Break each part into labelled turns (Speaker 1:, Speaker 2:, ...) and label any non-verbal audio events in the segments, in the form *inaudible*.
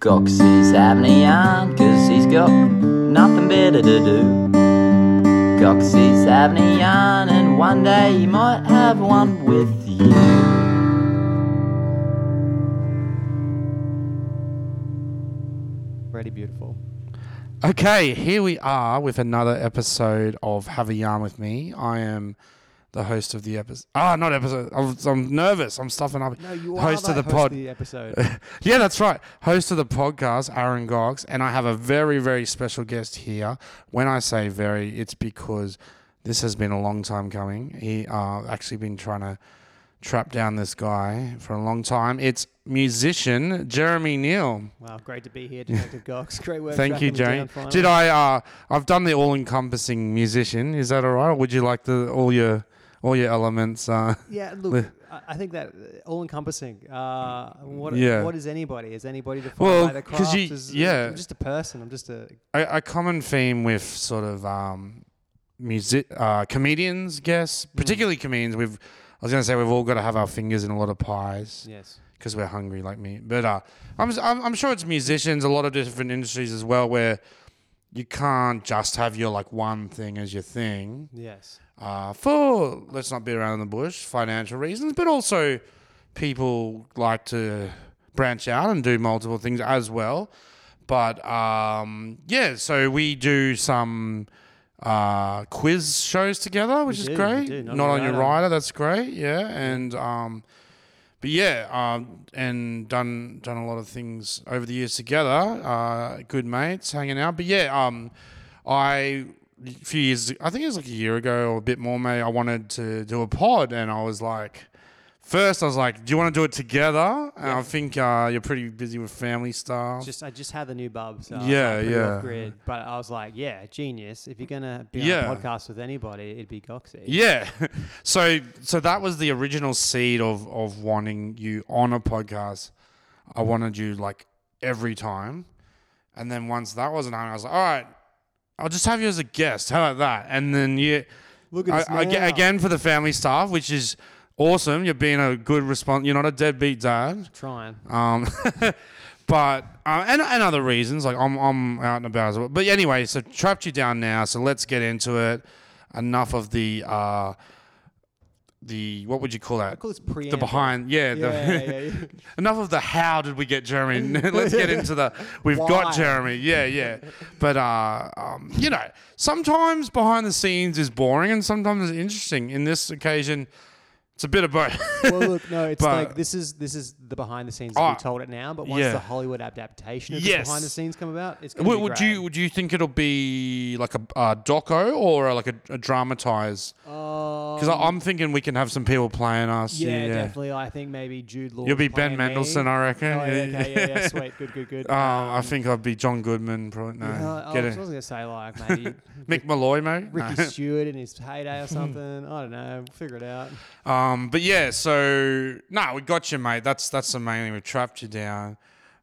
Speaker 1: Goxie's having a yarn cause he's got nothing better to do. Goxie's having a yarn and one day he might have one with you.
Speaker 2: Really beautiful.
Speaker 3: Okay, here we are with another episode of Have a Yarn with Me. I am the host of the episode. Ah, not episode. I'm, I'm nervous. I'm stuffing up.
Speaker 2: No, you
Speaker 3: Host
Speaker 2: are
Speaker 3: of the
Speaker 2: host
Speaker 3: pod.
Speaker 2: the episode. *laughs*
Speaker 3: Yeah, that's right. Host of the podcast, Aaron Gox, and I have a very, very special guest here. When I say very, it's because this has been a long time coming. He uh, actually been trying to trap down this guy for a long time. It's musician Jeremy Neale.
Speaker 2: wow, great to be here, Detective Gox. *laughs* Great work.
Speaker 3: Thank you, Jane. Did I? Uh, I've done the all-encompassing musician. Is that all right? Or would you like the all your all your elements? Uh,
Speaker 2: Yeah, *laughs* look, I I think that uh, all encompassing. Uh, what,
Speaker 3: Yeah.
Speaker 2: what is anybody? Is anybody defined
Speaker 3: Well,
Speaker 2: by the craft?
Speaker 3: you-
Speaker 2: Is-
Speaker 3: yeah.
Speaker 2: I'm just a person. I'm just a.
Speaker 3: a, a common theme with sort of um, music uh, comedians, guess,
Speaker 2: Hmm.
Speaker 3: particularly comedians. We've I was gonna say we've all got to have our fingers in a lot of pies
Speaker 2: Yes.
Speaker 3: because we're hungry like me. But uh, I'm, I'm I'm sure it's musicians, a lot of different industries as well, where you can't just have your like one thing as your thing.
Speaker 2: Yes.
Speaker 3: Uh, for let's not beat around in the bush, financial reasons, but also people like to branch out and do multiple things as well. But um, yeah, so we do some uh, quiz shows together, which
Speaker 2: We
Speaker 3: is
Speaker 2: do,
Speaker 3: great. Not,
Speaker 2: Not on
Speaker 3: your
Speaker 2: your
Speaker 3: rider, that's great. Yeah, and um, but yeah, um, and done done a lot of things over the years together. Uh, good mates, hanging out. But yeah, um, I a few years, I think it was like a year ago or a bit more, maybe. I wanted to do a pod, and I was like, first I was like, do you want to do it together? And I think uh, you're pretty busy with family stuff.
Speaker 2: Just I just had the new bubs. So
Speaker 3: Yeah,
Speaker 2: like,
Speaker 3: yeah.
Speaker 2: Grid, but I was like, yeah, genius. If you're gonna be
Speaker 3: Yeah.
Speaker 2: on a podcast with anybody, it'd be Goxie.
Speaker 3: Yeah. *laughs* So so that was the original seed of of wanting you on a podcast. I wanted you like every time. And then once that wasn't on, I was like, all right, I'll just have you as a guest. How about that? And then you
Speaker 2: Look at
Speaker 3: I, I- again for the family stuff, which is awesome. You're being a good response. You're not a deadbeat dad.
Speaker 2: Trying.
Speaker 3: Um, *laughs* but uh, and and other reasons like I'm I'm out and about as well. But anyway, so trapped you down now. So let's get into it. Enough of the uh, the what would you call that?
Speaker 2: I call this preamble.
Speaker 3: The behind, yeah. the-
Speaker 2: Yeah, yeah, yeah. *laughs*
Speaker 3: enough of the how did we get Jeremy? *laughs* Let's get into the we've
Speaker 2: Why?
Speaker 3: got Jeremy. Yeah, yeah. But uh, um, you know, sometimes behind the scenes is boring and sometimes it's interesting. In this occasion, it's a bit of both.
Speaker 2: well, look, no, *laughs* it's
Speaker 3: But-
Speaker 2: like this is this is the behind the scenes.
Speaker 3: Oh,
Speaker 2: we told it now, but once
Speaker 3: yeah.
Speaker 2: the Hollywood adaptation of
Speaker 3: Yes.
Speaker 2: the behind the scenes come about, it's gonna
Speaker 3: would,
Speaker 2: be
Speaker 3: would
Speaker 2: great.
Speaker 3: you would you think it'll be like a, a doco or like a, a dramatized? Because
Speaker 2: Um,
Speaker 3: I'm thinking we can have some people playing us.
Speaker 2: yeah, definitely. I think maybe Jude Law.
Speaker 3: You'll be Ben Mendelsohn, I reckon.
Speaker 2: Oh, yeah, okay, yeah, yeah, *laughs* sweet, good, good, good.
Speaker 3: Uh, I
Speaker 2: Um,
Speaker 3: think I'd be John Goodman. Probably no.
Speaker 2: yeah, I
Speaker 3: Get
Speaker 2: was gonna say like *laughs* maybe
Speaker 3: Mick Molloy, mate.
Speaker 2: Ricky
Speaker 3: No. *laughs*
Speaker 2: Stewart in his heyday or something. I don't know. We'll figure it out.
Speaker 3: Um, but yeah, so no, we got you, mate. That's that's the main thing. We trapped you down.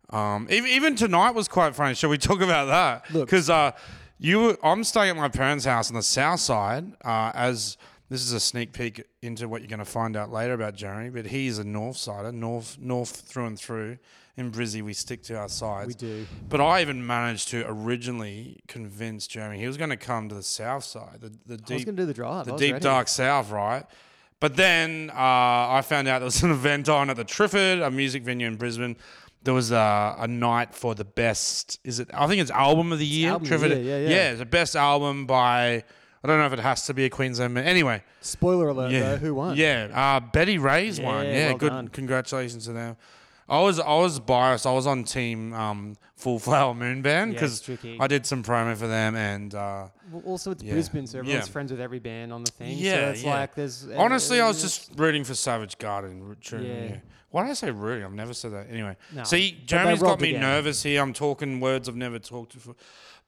Speaker 3: Um, even, even tonight was quite funny. Shall we talk about that?
Speaker 2: Look.
Speaker 3: because uh, you, I'm staying at my parents' house on the south side. Uh, as this is a sneak peek into what you're going to find out later about Jeremy, but he's a north sider, north north through and through. In Brizzy, we stick to our sides.
Speaker 2: We do.
Speaker 3: But I even managed to originally convince Jeremy he was going to come to the south side, the, the
Speaker 2: I was gonna do the drive.
Speaker 3: The deep
Speaker 2: ready.
Speaker 3: dark south, right? But then uh, I found out there was an *laughs* event on at the Triffid, a music venue in Brisbane. There was a, a night for the best. Is it? I think it's album of the year.
Speaker 2: album of the
Speaker 3: Triffid.
Speaker 2: year, yeah, yeah.
Speaker 3: the best album by. I don't know if it has to be a Queensland. band. Anyway,
Speaker 2: Spoiler alert,
Speaker 3: yeah,
Speaker 2: though. Who won?
Speaker 3: Yeah, uh, Betty Ray's won.
Speaker 2: Yeah,
Speaker 3: Yeah,
Speaker 2: well
Speaker 3: good.
Speaker 2: done.
Speaker 3: Congratulations to them. I was I was biased. I was on team um, Full Flower Moon Band
Speaker 2: Yeah,
Speaker 3: because
Speaker 2: tricky.
Speaker 3: I did some promo for them and. Uh,
Speaker 2: Well, also, it's
Speaker 3: Yeah.
Speaker 2: Brisbane, so everyone's
Speaker 3: Yeah.
Speaker 2: friends with every band on the thing.
Speaker 3: Yeah,
Speaker 2: so it's like there's.
Speaker 3: Honestly, I was just rooting for Savage Garden. True,
Speaker 2: Yeah.
Speaker 3: yeah. Why did I say rooting? I've never said that. Anyway,
Speaker 2: No,
Speaker 3: see,
Speaker 2: but they
Speaker 3: Jeremy's got
Speaker 2: robbed
Speaker 3: me
Speaker 2: again.
Speaker 3: nervous here. I'm talking words I've never talked before.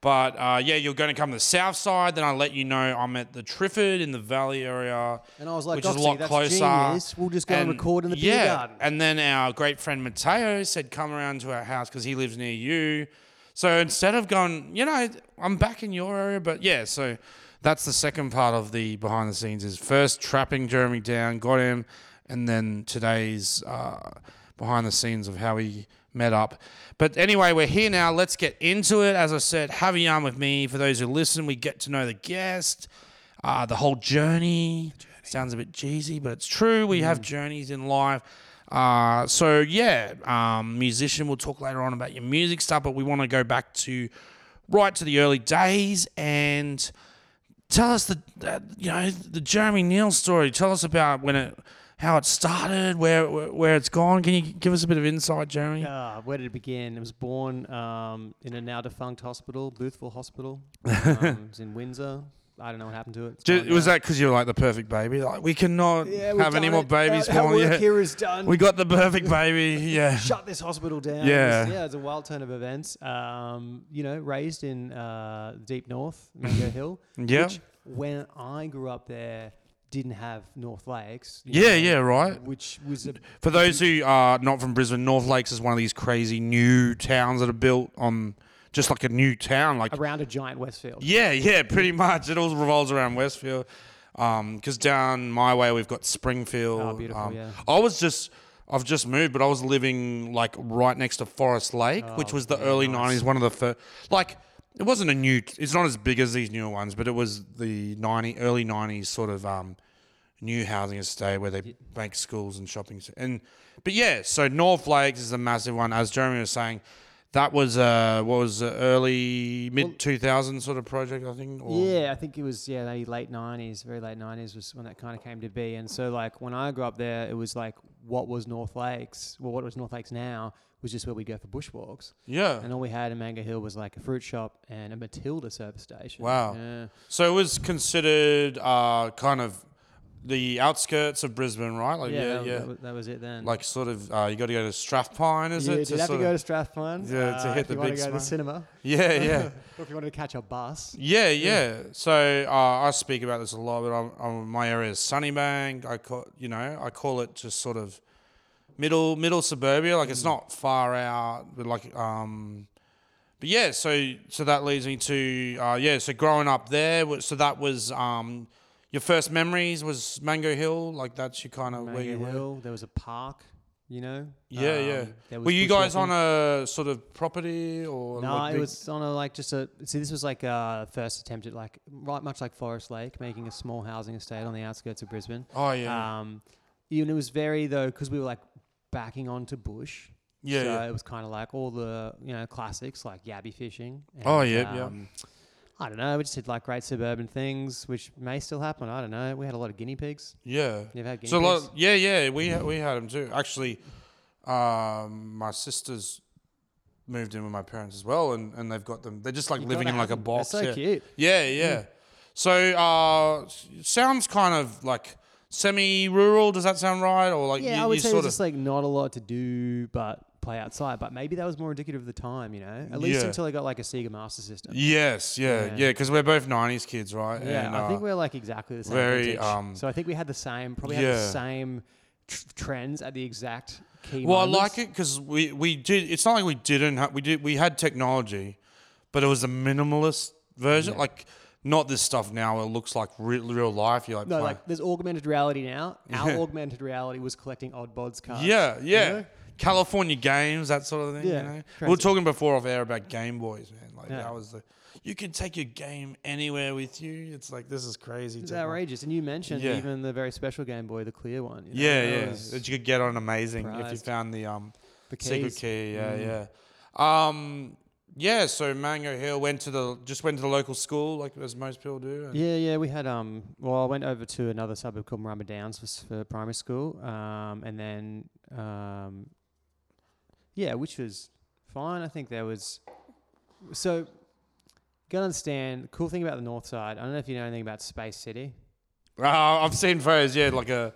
Speaker 3: But uh, yeah, you're going to come to the south side. Then I'll let you know I'm at the Triffid in the Valley area.
Speaker 2: And I was like,
Speaker 3: which is a lot
Speaker 2: that's
Speaker 3: closer.
Speaker 2: genius. We'll just go and, record in the beer
Speaker 3: yeah,
Speaker 2: garden.
Speaker 3: And then our great friend Mateo said, come around to our house because he lives near you. So instead of going, you know, I'm back in your area, but yeah, so that's the second part of the behind the scenes is first trapping Jeremy down, got him, and then today's uh, behind the scenes of how he met up. But anyway, we're here now. Let's get into it. As I said, have a yarn with me. For those who listen, we get to know the guest, uh, the whole journey. Sounds a bit cheesy, but it's true. We have journeys in life. Uh, so yeah, um, musician. We'll talk later on about your music stuff, but we want to go back to right to the early days and tell us the uh, you know the Jeremy Neale story. Tell us about when it how it started, where where, where it's gone. Can you give us a bit of insight, Jeremy?
Speaker 2: Uh, where did it begin? It was born um, in a now defunct hospital, Boothville Hospital. *laughs* Um, it's in Windsor. I don't know what happened to it.
Speaker 3: Was that because you're like the perfect baby? Like we cannot
Speaker 2: Yeah, we've
Speaker 3: any
Speaker 2: done
Speaker 3: more babies
Speaker 2: Our, our
Speaker 3: born.
Speaker 2: work
Speaker 3: Yeah.
Speaker 2: here is done.
Speaker 3: We got the perfect *laughs* baby. Yeah.
Speaker 2: shut this hospital down.
Speaker 3: Yeah.
Speaker 2: It was- yeah, it's a wild turn of events. Um, you know, raised in uh, deep north, Mango *laughs* Hill.
Speaker 3: Yeah.
Speaker 2: Which, when I grew up there, didn't have North Lakes.
Speaker 3: Yeah,
Speaker 2: know,
Speaker 3: yeah, right.
Speaker 2: Which was a
Speaker 3: For those who are not from Brisbane, North Lakes is one of these crazy new towns that are built on just like a new town. Like
Speaker 2: around a giant Westfield.
Speaker 3: Yeah, yeah, pretty much. It all revolves around Westfield. Because down my way we've got Springfield.
Speaker 2: Oh, beautiful,
Speaker 3: Um,
Speaker 2: yeah.
Speaker 3: I was just, I've just moved, but I was living like right next to Forest Lake, which
Speaker 2: Oh,
Speaker 3: was the
Speaker 2: yeah,
Speaker 3: early
Speaker 2: nice.
Speaker 3: '90s. One of the first, like, it wasn't a new. It's not as big as these newer ones, but it was the '90 early '90s sort of um, new housing estate where they make schools and shopping. c- And but yeah, so North Lakes is a massive one. As Jeremy was saying, that was uh, what was uh, early mid 2000s sort of project, I think. Or,
Speaker 2: Yeah, I think it was yeah, maybe late nineties, very late nineties was when that kind of came to be. And so like when I grew up there, it was like what was North Lakes, well, what was North Lakes now was just where we go for bushwalks,
Speaker 3: yeah.
Speaker 2: and all we had in Mango Hill was like a fruit shop and a Matilda service station.
Speaker 3: Wow.
Speaker 2: Yeah.
Speaker 3: So it was considered uh, kind of the outskirts of Brisbane, right? Like
Speaker 2: yeah,
Speaker 3: yeah,
Speaker 2: that,
Speaker 3: yeah.
Speaker 2: That, was, that was it then.
Speaker 3: like sort of uh, you got to go to Strathpine, is
Speaker 2: you
Speaker 3: it?
Speaker 2: did have to go to Strathpine.
Speaker 3: Yeah, to
Speaker 2: uh,
Speaker 3: hit
Speaker 2: if
Speaker 3: the
Speaker 2: you wanted
Speaker 3: big
Speaker 2: to go to the cinema.
Speaker 3: yeah, *laughs* yeah.
Speaker 2: or if you wanted to catch a bus.
Speaker 3: Yeah, yeah. So uh, I speak about this a lot, but I'm, I'm, my area is Sunnybank. I call, you know, I call it just sort of middle middle suburbia. Like it's not far out, but like um, but yeah. So so that leads me to uh, yeah. So growing up there, so that was um, your first memories was Mango Hill. Like that's your kind of where you
Speaker 2: Mango
Speaker 3: were.
Speaker 2: Hill. There was a park. You know.
Speaker 3: Yeah,
Speaker 2: Um,
Speaker 3: yeah. Were you guys
Speaker 2: bushwalking.
Speaker 3: on a sort of property or?
Speaker 2: No,
Speaker 3: like
Speaker 2: it was on a like just a. See, this was like a first attempt at like right, much like Forest Lake, making a small housing estate on the outskirts of Brisbane.
Speaker 3: Oh yeah,
Speaker 2: Um, and it was very though because we were like backing onto bush.
Speaker 3: yeah,
Speaker 2: so
Speaker 3: yeah.
Speaker 2: it was kind of like all the you know classics like yabby fishing. And,
Speaker 3: Oh, yeah, yeah.
Speaker 2: I don't know. We just did like great suburban things, which may still happen. I don't know. We had a lot of guinea pigs.
Speaker 3: Yeah.
Speaker 2: You ever had guinea
Speaker 3: So
Speaker 2: pigs?
Speaker 3: lot, yeah, yeah, we ha- we had them too. Actually, um, my sisters moved in with my parents as well, and, and they've got them. They're just like
Speaker 2: You
Speaker 3: living in like a
Speaker 2: them. They're
Speaker 3: box.
Speaker 2: so
Speaker 3: yeah.
Speaker 2: cute.
Speaker 3: Yeah, yeah. So uh, sounds kind of like semi-rural. Does that sound right? Or like
Speaker 2: Yeah,
Speaker 3: you,
Speaker 2: I would
Speaker 3: you
Speaker 2: say
Speaker 3: sort
Speaker 2: just like not a lot to do but play outside. But maybe that was more indicative of the time, you know. At least
Speaker 3: Yeah.
Speaker 2: until I got like a Sega Master System.
Speaker 3: yes, yeah,
Speaker 2: Yeah.
Speaker 3: yeah, because we're both '90s kids, right?
Speaker 2: Yeah,
Speaker 3: And,
Speaker 2: I think
Speaker 3: uh,
Speaker 2: we're like exactly the same.
Speaker 3: very,
Speaker 2: vintage.
Speaker 3: um,
Speaker 2: so I think we had the same, probably had the
Speaker 3: Yeah.
Speaker 2: same tr- trends at the exact key.
Speaker 3: Well, I
Speaker 2: moments.
Speaker 3: like it because we, we did. It's not like we didn't. Ha- we did. We had technology, but it was a minimalist version. Like not this stuff now. Where it looks like real, real life. You like
Speaker 2: No, like there's augmented reality now. Our *laughs* augmented reality was collecting odd bods cards.
Speaker 3: yeah, yeah.
Speaker 2: know?
Speaker 3: California games, that sort of thing.
Speaker 2: Yeah,
Speaker 3: you know? we were talking before off air about Game Boys, man. Like
Speaker 2: Yeah.
Speaker 3: that was the. You can take your game anywhere with you. It's like this is crazy.
Speaker 2: It's outrageous. And you mentioned
Speaker 3: Yeah.
Speaker 2: even the very special Game Boy, the clear one. you know,
Speaker 3: Yeah,
Speaker 2: that
Speaker 3: yeah. That you could get on amazing if you found the um
Speaker 2: the
Speaker 3: secret key. Yeah,
Speaker 2: Mm.
Speaker 3: yeah. Um, yeah. So Mango Hill went to the just went to the local school, like as most people do. and-
Speaker 2: Yeah, yeah, we had um. Well, I went over to another suburb called Murrumba Downs for, for primary school, um, and then um, yeah, which was fine. I think there was so. Gotta understand. The cool thing about the north side. I don't know if you know anything about Space City.
Speaker 3: Uh, I've seen photos. Yeah, like a.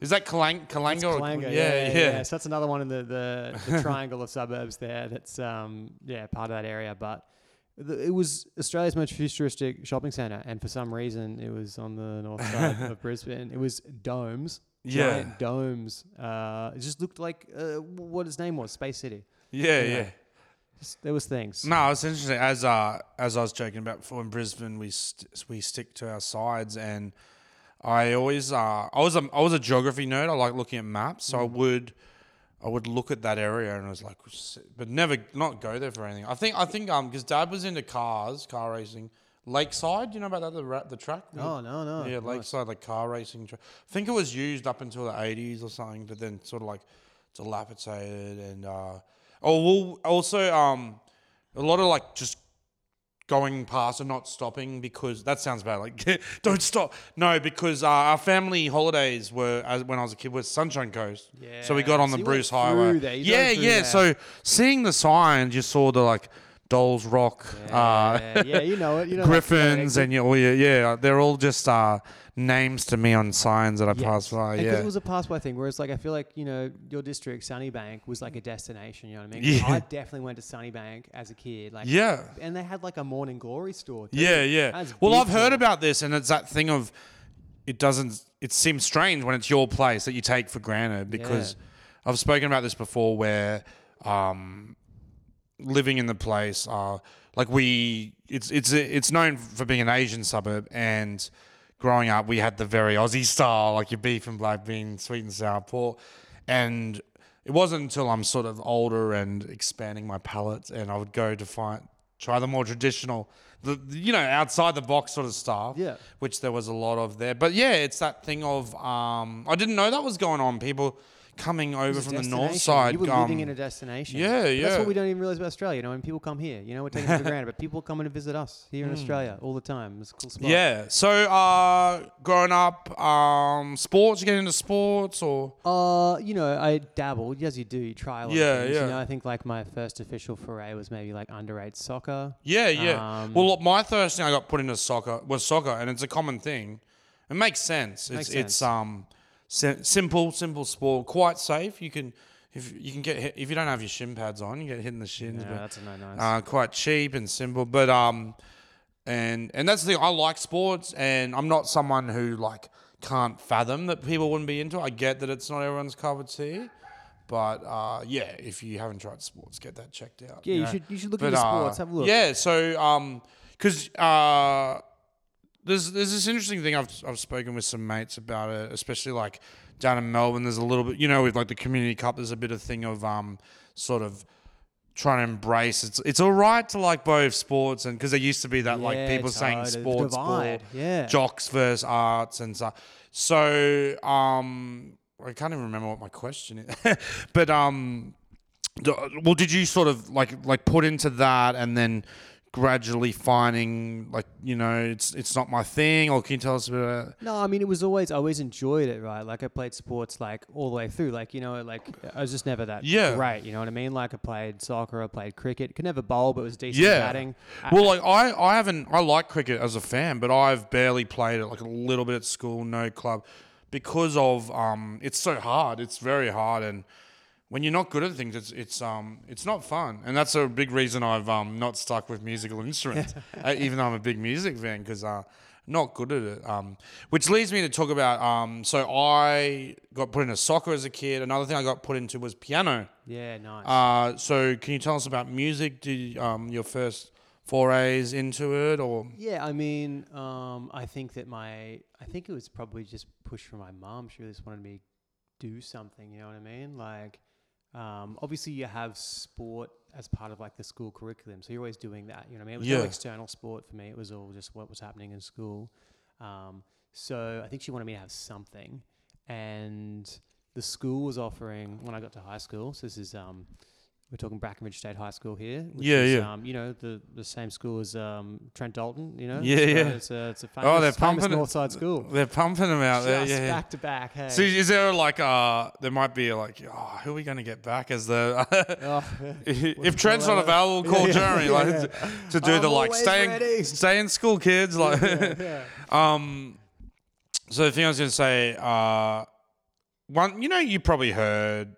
Speaker 3: Is that Kalang-
Speaker 2: Kallangur?
Speaker 3: Or-
Speaker 2: Kallangur,
Speaker 3: yeah, yeah.
Speaker 2: So that's another one in the, the, the *laughs* triangle of suburbs there. That's um yeah part of that area, but. the- It was Australia's most futuristic shopping centre, and for some reason, it was on the north side *laughs* of Brisbane. It was domes,
Speaker 3: Yeah.
Speaker 2: giant domes. Uh, it just looked like uh, what his name was, Space City.
Speaker 3: Yeah,
Speaker 2: Yeah.
Speaker 3: yeah.
Speaker 2: Just, there was things.
Speaker 3: No, it's interesting. As uh, as I was joking about before in Brisbane, we st- we stick to our sides, and I always uh, I was a I was a geography nerd. I like looking at maps, so I
Speaker 2: Mm.
Speaker 3: would I would look at that area and I was like, but never not go there for anything. I think I think um because Dad was into cars, car racing. Lakeside, you know about that the ra- the track?
Speaker 2: Oh no no.
Speaker 3: yeah. Lakeside like car racing. track. I think it was used up until the eighties or something, but then sort of like dilapidated and uh, oh well also um a lot of like just going past and not stopping because that sounds bad. Like *laughs* don't stop. No, because uh, our family holidays were as when I was a kid was Sunshine Coast. Yeah. So we got on
Speaker 2: so
Speaker 3: the Bruce Highway.
Speaker 2: there,
Speaker 3: Yeah, yeah. So seeing the signs, you saw the like Dohles Rock. Uh,
Speaker 2: Yeah, yeah, you know it. You know *laughs*
Speaker 3: Griffins and you, oh yeah, yeah, they're all just uh, names to me on signs that I
Speaker 2: Yes.
Speaker 3: pass by.
Speaker 2: And
Speaker 3: Yeah,
Speaker 2: it was a pass by thing, whereas like I feel like you know your district, Sunnybank, was like a destination. You know what I mean?
Speaker 3: Yeah.
Speaker 2: I definitely went to Sunnybank as a kid. Like
Speaker 3: yeah,
Speaker 2: and they had like a morning glory store. Too.
Speaker 3: yeah, yeah. Well, I've heard about this, and it's that thing of it doesn't. It seems strange when it's your place that you take for granted because I've spoken about this before, where um, living in the place, uh, like we, it's it's it's known for being an Asian suburb, and growing up, we had the very Aussie style, like your beef and black bean, sweet and sour pork, and it wasn't until I'm sort of older and expanding my palate, and I would go to find try the more traditional, the you know outside the box sort of stuff,
Speaker 2: Yeah.
Speaker 3: which there was a lot of there. But yeah, it's that thing of um, I didn't know that was going on. People coming over
Speaker 2: It was a
Speaker 3: from the north side.
Speaker 2: You were
Speaker 3: um,
Speaker 2: living in a destination.
Speaker 3: yeah,
Speaker 2: But That's what we don't even realize about Australia. You know, when people come here, you know, we're taking it for granted, but people come in to visit us here in Australia all the time. It's a cool spot.
Speaker 3: Hmm. Yeah. So, uh, growing up, um, sports, you get into sports or?
Speaker 2: Uh, you know, I dabbled as you do. You try a lot
Speaker 3: Yeah,
Speaker 2: of things.
Speaker 3: yeah.
Speaker 2: You know, I think like my first official foray was maybe like under eight soccer.
Speaker 3: Yeah, yeah.
Speaker 2: Um,
Speaker 3: well, look, my first thing I got put into soccer was soccer, and it's a common thing. It makes sense.
Speaker 2: Makes
Speaker 3: it's it's um simple, simple sport, quite safe. You can if you can get hit, if you don't have your shin pads on, you get hit in the shins.
Speaker 2: Yeah,
Speaker 3: but,
Speaker 2: that's a no nice.
Speaker 3: uh, quite cheap and simple. But um, and and that's the thing. I like sports, and I'm not someone who like can't fathom that people wouldn't be into. it. I get that it's not everyone's cup of tea, but uh, yeah, if you haven't tried sports, get that checked out.
Speaker 2: yeah, you
Speaker 3: know?
Speaker 2: should you should look
Speaker 3: But,
Speaker 2: into
Speaker 3: uh,
Speaker 2: sports. Have a look.
Speaker 3: Yeah, so um, because uh, there's there's this interesting thing I've I've spoken with some mates about it, especially like down in Melbourne. There's a little bit, you know, with like the community cup. There's a bit of thing of um, sort of trying to embrace it's it's all right to like both sports and because there used to be that like
Speaker 2: Yeah,
Speaker 3: people saying
Speaker 2: totally.
Speaker 3: Sports
Speaker 2: divide,
Speaker 3: sport
Speaker 2: yeah.
Speaker 3: jocks versus arts and stuff so um i can't even remember what my question is *laughs* but um d- well did you sort of like like put into that and then gradually finding like you know it's it's not my thing or can you tell us about it?
Speaker 2: No, I mean it was always I always enjoyed it, right? Like I played sports like all the way through. Like you know, like I was just never that
Speaker 3: Yeah.
Speaker 2: great. You know what I mean? Like I played soccer, I played cricket. Could never bowl, but was decent
Speaker 3: Yeah.
Speaker 2: at batting. I-
Speaker 3: Well, like I, I haven't. I like cricket as a fan, but I've barely played it. Like a little bit at school, no club, because of um, it's so hard. It's very hard, and when you're not good at things, it's it's um, it's not fun, and that's a big reason I've um, not stuck with musical instruments, *laughs* uh, even though I'm a big music fan, because uh, not good at it. Um, which leads me to talk about um, so I got put into soccer as a kid. Another thing I got put into was piano.
Speaker 2: yeah, nice.
Speaker 3: Uh, so can you tell us about music? Did um, your first forays into it, or
Speaker 2: Yeah, I mean, um, I think that my, I think it was probably just pushed from my mom. She really just wanted me to do something. You know what I mean? Like, um, obviously you have sport as part of like the school curriculum, so you're always doing that. You know what I mean? It was no external sport for me. It was all just what was happening in school. Um, so I think she wanted me to have something, and the school was offering when I got to high school. So this is um, we're talking Bracken Ridge State High School here. Which
Speaker 3: Yeah,
Speaker 2: is,
Speaker 3: yeah.
Speaker 2: Um, you know the the same school as um, Trent Dalton. You know.
Speaker 3: Yeah,
Speaker 2: So
Speaker 3: yeah.
Speaker 2: It's a it's a famous,
Speaker 3: Oh, they're pumping it.
Speaker 2: North school.
Speaker 3: they're pumping them out there? Yeah.
Speaker 2: back to back. Hey.
Speaker 3: So is there like uh, there might be like, oh, who are we going to get back as the? *laughs*
Speaker 2: Oh,
Speaker 3: if Trent's not available, call
Speaker 2: Yeah,
Speaker 3: Jeremy like to, to do
Speaker 2: I'm
Speaker 3: the like
Speaker 2: always
Speaker 3: stay in,
Speaker 2: ready.
Speaker 3: stay in school, kids. Like, *laughs* um, so the thing I was going to say, uh, one, you know, you probably heard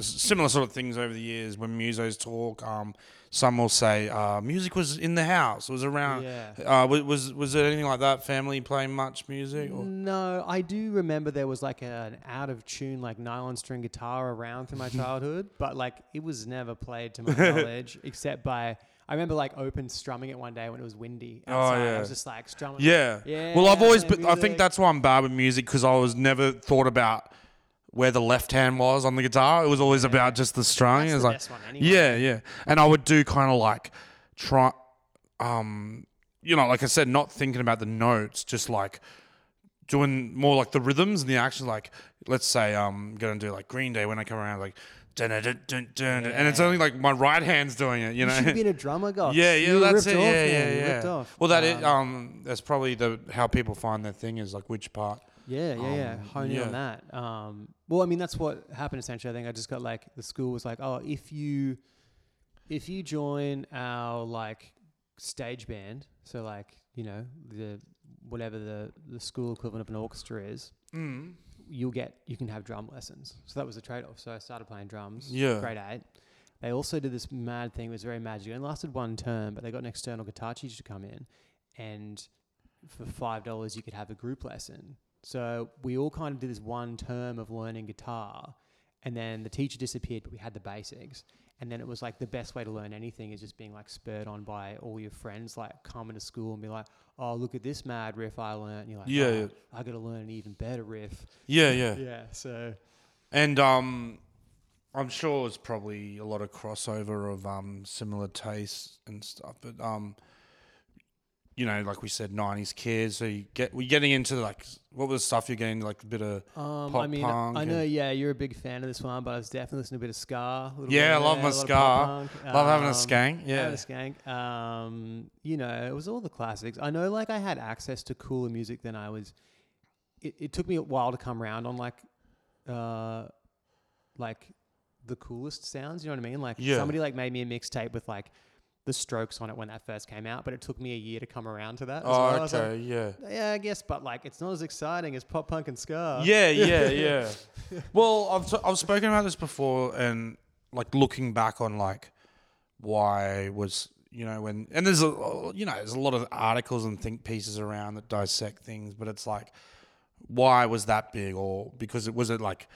Speaker 3: similar sort of things over the years when musos talk. Um, some will say uh, music was in the house, was around.
Speaker 2: Yeah.
Speaker 3: Uh, was, was there anything like that? Family playing much music? Or?
Speaker 2: No, I do remember there was like an out of tune like nylon string guitar around through my *laughs* childhood, but like it was never played to my *laughs* knowledge except by I remember like open strumming it one day when it was windy outside.
Speaker 3: Oh, yeah.
Speaker 2: I was just like strumming.
Speaker 3: Yeah.
Speaker 2: Yeah,
Speaker 3: Well, I've always, been, I think that's why I'm bad with music because I was never thought about where the left hand was on the guitar. It was always about just the string.
Speaker 2: That's
Speaker 3: it was
Speaker 2: the
Speaker 3: like
Speaker 2: best one anyway.
Speaker 3: yeah, yeah. And I would do kind of like try, um, you know, like I said, not thinking about the notes, just like doing more like the rhythms and the actions. Like, let's say I'm gonna do like Green Day when I come around, like. Dun, dun, dun, dun, dun, and it's only like my right hand's doing it, you
Speaker 2: You
Speaker 3: know.
Speaker 2: should have been a *laughs* drummer, guy.
Speaker 3: Yeah, yeah,
Speaker 2: You
Speaker 3: that's it.
Speaker 2: Off,
Speaker 3: yeah, yeah, yeah.
Speaker 2: off.
Speaker 3: Well, that is
Speaker 2: Um,
Speaker 3: um, that's probably the how people find their thing is like which part.
Speaker 2: Yeah, yeah, yeah.
Speaker 3: Um,
Speaker 2: Hone in on that. Um, well, I mean, that's what happened essentially. I think I just got like the school was like, oh, if you if you join our like stage band, so like you know the whatever the the school equivalent of an orchestra is,
Speaker 3: Mm.
Speaker 2: you'll get you can have drum lessons. So that was the trade off. So I started playing drums.
Speaker 3: Yeah.
Speaker 2: Grade eight. They also did this mad thing. It was very magical. It lasted one term, but they got an external guitar teacher to come in, and for five dollars you could have a group lesson. So we all kind of did this one term of learning guitar, and then the teacher disappeared, but we had the basics. And then it was like the best way to learn anything is just being like spurred on by all your friends, like coming to school and be like, "Oh, look at this mad riff I learned." And you're like,
Speaker 3: Yeah,
Speaker 2: "Oh,
Speaker 3: yeah.
Speaker 2: I got to learn an even better riff."
Speaker 3: Yeah, yeah, *laughs*
Speaker 2: Yeah. So
Speaker 3: And um, I'm sure it's probably a lot of crossover of um similar tastes and stuff. But um, you know, like we said, '90s kids. So you get we're getting into like what was the stuff you're getting like a bit of
Speaker 2: Um, I mean,
Speaker 3: punk
Speaker 2: I know,
Speaker 3: and-
Speaker 2: yeah, you're a big fan of this one, but I was definitely listening to a bit of ska. a
Speaker 3: Yeah,
Speaker 2: bit
Speaker 3: I love
Speaker 2: there,
Speaker 3: my
Speaker 2: a lot of
Speaker 3: ska.
Speaker 2: pop
Speaker 3: love having a
Speaker 2: um,
Speaker 3: skank. Yeah,
Speaker 2: having a skank. Um, you know, it was all the classics. I know, like, I had access to cooler music than I was. It, it took me a while to come around on like, uh, like the coolest sounds. You know what I mean? Like
Speaker 3: Yeah.
Speaker 2: somebody like made me a mixtape with like the Strokes on it when that first came out, but it took me a year to come around to that. as oh, well.
Speaker 3: Oh,
Speaker 2: like,
Speaker 3: okay, yeah.
Speaker 2: yeah, I guess, but like it's not as exciting as pop punk and ska.
Speaker 3: Yeah, *laughs* yeah, yeah. well, I've t- I've spoken about this before, and like looking back on like why was you know when and there's a you know there's a lot of articles and think pieces around that dissect things, but it's like why was that big or because it was it like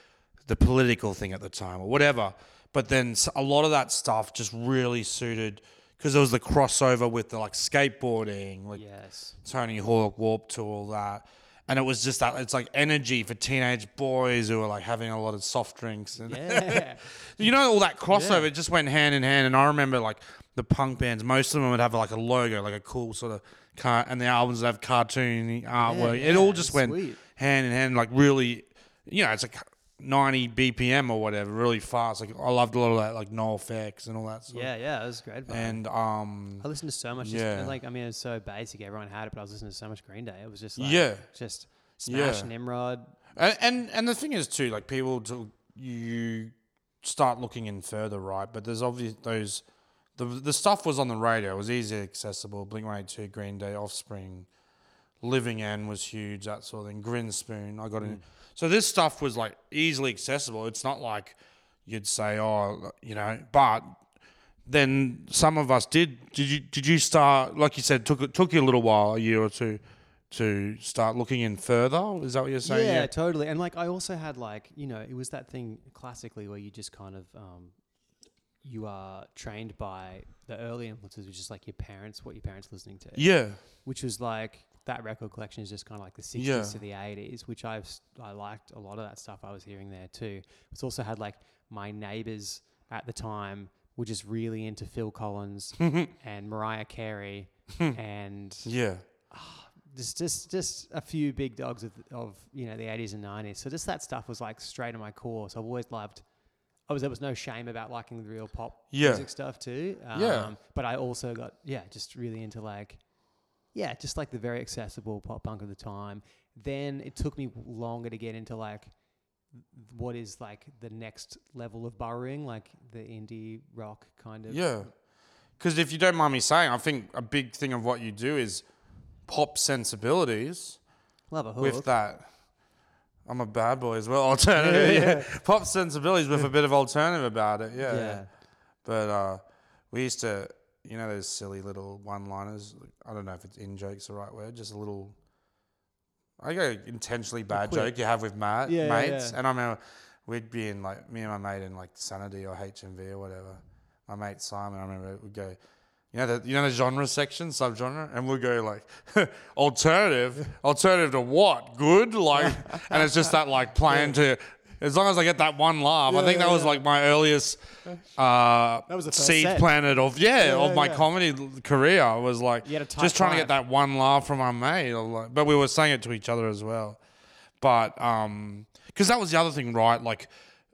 Speaker 3: the political thing at the time or whatever. But then a lot of that stuff just really suited because there was the crossover with the like skateboarding, like
Speaker 2: Yes.
Speaker 3: Tony Hawk, Warped Tour all that. And it was just that it's like energy for teenage boys who are like having a lot of soft drinks and *laughs*
Speaker 2: Yeah.
Speaker 3: you know all that crossover
Speaker 2: Yeah.
Speaker 3: it just went hand in hand and I remember like the punk bands most of them would have like a logo like a cool sort of car and the albums would have cartoony artwork it all just went
Speaker 2: sweet.
Speaker 3: hand in hand like really you know it's like 90 BPM or whatever really fast like I loved a lot of that like NOFX and all that stuff
Speaker 2: Yeah, yeah, it was great. vibe.
Speaker 3: and um
Speaker 2: I listened to so much. Just,
Speaker 3: Yeah.
Speaker 2: and, like, I mean, it was so basic. Everyone had it, but I was listening to so much Green Day. It was just like,
Speaker 3: Yeah.
Speaker 2: just
Speaker 3: Yeah.
Speaker 2: Smash, Nimrod.
Speaker 3: And, and and the thing is too, like people to you start looking in further, right? But there's obviously those the the stuff was on the radio. It was easily accessible. Blink One Eight Two, Green Day, Offspring, Living End was huge. That sort of thing. Grinspoon, I got in. So this stuff was like easily accessible. It's not like you'd say, oh, you know, but. Then some of us did. Did you? Did you start? Like you said, took it took you a little while, a year or two, to start looking in further. Is that what you're saying?
Speaker 2: Yeah, totally. And like, I also had like, you know, it was that thing classically where you just kind of, um, you are trained by the early influences, which is like your parents, what your parents listening to.
Speaker 3: Yeah.
Speaker 2: which was like that record collection is just kind of like the 60s
Speaker 3: Yeah.
Speaker 2: to the 80s which i've s- i liked a lot of that stuff i was hearing there too it's also had like my neighbors at the time were just really into phil collins *laughs* and mariah carey *laughs* and
Speaker 3: Yeah.
Speaker 2: just just just a few big dogs of, of you know the 80s and 90s so just that stuff was like straight in my core so i've always loved I was there was no shame about liking the real pop
Speaker 3: Yeah.
Speaker 2: music stuff too. Um,
Speaker 3: Yeah.
Speaker 2: But I also got yeah, just really into like yeah, just like the very accessible pop punk of the time. Then it took me longer to get into like what is like the next level of burrowing, like the indie rock kind of.
Speaker 3: Yeah. Because if you don't mind me saying, I think a big thing of what you do is pop sensibilities
Speaker 2: Love a hook.
Speaker 3: with that. I'm a bad boy as well. *laughs* Alternative, yeah. *laughs* Pop sensibilities with a bit of alternative about it. Yeah.
Speaker 2: yeah.
Speaker 3: But uh, we used to, you know, those silly little one-liners. I don't know if it's in joke's the right word. Just a little. I go intentionally bad joke you have with ma-
Speaker 2: Yeah, yeah,
Speaker 3: mates,
Speaker 2: yeah.
Speaker 3: and I remember we'd be in like me and my mate in like Sanity or HMV or whatever. My mate Simon, I remember we'd go. You know the you know the genre section, subgenre, and we'll go like *laughs* alternative, alternative to what? Good, like, *laughs* and it's just that like playing to as long as I get that one laugh. I think
Speaker 2: Yeah,
Speaker 3: that was
Speaker 2: yeah.
Speaker 3: like my earliest uh,
Speaker 2: That was the first
Speaker 3: seed
Speaker 2: set.
Speaker 3: planted of yeah,
Speaker 2: Yeah,
Speaker 3: of my
Speaker 2: yeah.
Speaker 3: comedy career. Was like
Speaker 2: You had a tight
Speaker 3: just trying to get that one laugh from our mate. like- But we were saying it to each other as well. But um, because that was the other thing, right? Like.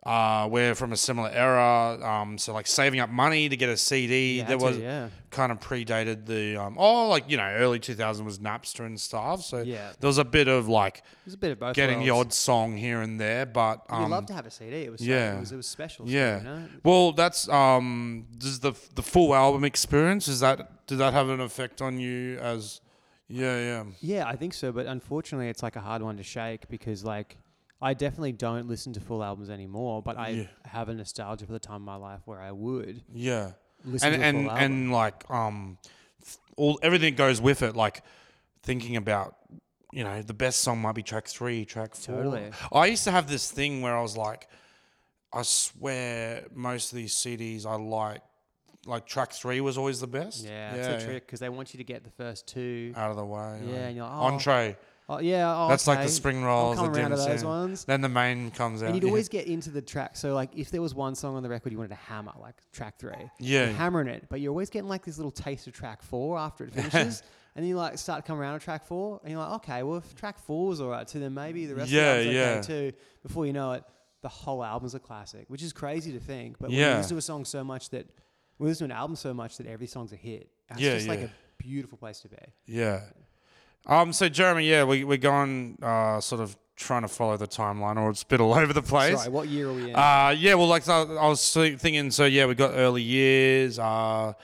Speaker 3: Uh, we're from a similar era, um, so like saving up money to get a CD.
Speaker 2: Had to,
Speaker 3: was
Speaker 2: yeah.
Speaker 3: kind of predated the um, oh, like you know, early 2000 was Napster and stuff. So
Speaker 2: Yeah.
Speaker 3: there was a bit of like
Speaker 2: a bit of both.
Speaker 3: getting the odd song here and there, but um,
Speaker 2: love to have a CD. It was so,
Speaker 3: yeah.
Speaker 2: It was, it was special. so,
Speaker 3: yeah.
Speaker 2: you know?
Speaker 3: Well, that's um, does the the full album experience is that did that have an effect on you as yeah yeah
Speaker 2: Yeah, I think so. But unfortunately, it's like a hard one to shake because, like, I definitely don't listen to full albums anymore. But I
Speaker 3: Yeah.
Speaker 2: have a nostalgia for the time in my life where I would
Speaker 3: yeah
Speaker 2: listen
Speaker 3: and
Speaker 2: to a
Speaker 3: and
Speaker 2: full album.
Speaker 3: and like um th- all everything goes with it like thinking about you know the best song might be track three track four
Speaker 2: Totally.
Speaker 3: I used to have this thing where I was like I swear most of these CDs I like like track three was always the best
Speaker 2: yeah, it's a trick because they want you to get the first two.
Speaker 3: out of the way
Speaker 2: Yeah, and you're like, oh,
Speaker 3: entree
Speaker 2: Oh, yeah, oh,
Speaker 3: that's like
Speaker 2: okay.
Speaker 3: the spring
Speaker 2: I'll
Speaker 3: rolls
Speaker 2: come
Speaker 3: the
Speaker 2: around to those ones.
Speaker 3: then the main comes out
Speaker 2: And you'd
Speaker 3: yeah.
Speaker 2: always get into the track. So, like, if there was one song on the record you wanted to hammer, like track three,
Speaker 3: Yeah.
Speaker 2: you're hammering it, but you're always getting like this little taste of track four after it *laughs* finishes. and then you like start to come around to track four, and you're like, okay, well, if track four four's all right too, then maybe the rest
Speaker 3: Yeah,
Speaker 2: of the album's okay too. Before you know it, the whole album's a classic, which is crazy to think. But
Speaker 3: Yeah.
Speaker 2: you listen to a song so much that, we listen to an album so much that every song's a hit, it's
Speaker 3: Yeah,
Speaker 2: just like
Speaker 3: yeah.
Speaker 2: a beautiful place to be.
Speaker 3: Yeah. Um. So Jeremy, yeah, we we're going uh sort of trying to follow the timeline, or it's a bit all *laughs* over the place.
Speaker 2: Sorry, what year are we in?
Speaker 3: Uh, yeah. Well, like so I was thinking. So yeah, we got early years. Uh,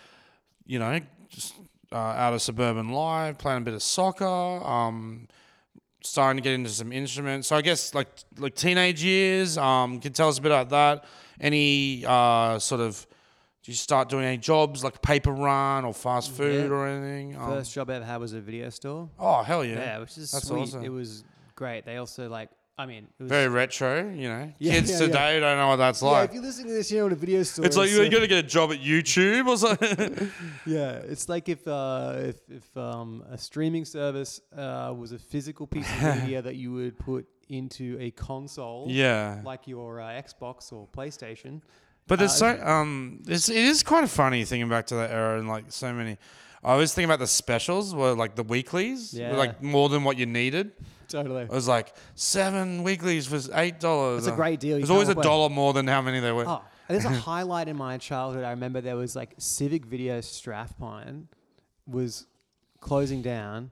Speaker 3: you know, just uh, out of suburban life, playing a bit of soccer. Um, starting to get into some instruments. So I guess like like teenage years. Um, can tell us a bit about that. Any uh sort of. Did you start doing any jobs like paper run or fast food
Speaker 2: Yeah.
Speaker 3: or anything? Um,
Speaker 2: First job I ever had was a video store.
Speaker 3: Oh hell
Speaker 2: Yeah,
Speaker 3: yeah!
Speaker 2: which is
Speaker 3: That's
Speaker 2: sweet.
Speaker 3: awesome.
Speaker 2: It was great. They also like, I mean, it was
Speaker 3: Very retro, you know. *laughs*
Speaker 2: Yeah,
Speaker 3: Kids
Speaker 2: yeah, yeah.
Speaker 3: today don't know what that's
Speaker 2: yeah.
Speaker 3: like.
Speaker 2: if you're listening to this, you know what a video store.
Speaker 3: it's like you're
Speaker 2: so-
Speaker 3: gonna get a job at YouTube or something. *laughs*
Speaker 2: Yeah, it's like if uh, if if um, a streaming service uh, was a physical piece of *laughs* media that you would put into a console,
Speaker 3: yeah,
Speaker 2: like your uh, Xbox or PlayStation.
Speaker 3: But there's
Speaker 2: uh,
Speaker 3: so um, it's, it is quite a funny thinking back to that era and like so many. I was thinking about the specials were like the weeklies, were,
Speaker 2: Yeah.
Speaker 3: like more than what you needed.
Speaker 2: Totally,
Speaker 3: It was like seven weeklies for eight dollars.
Speaker 2: it's a great deal. You
Speaker 3: There's always a
Speaker 2: can't complain.
Speaker 3: dollar more than how many there were.
Speaker 2: Oh, there's a *laughs* highlight in my childhood. I remember there was like Civic Video Strathpine was closing down,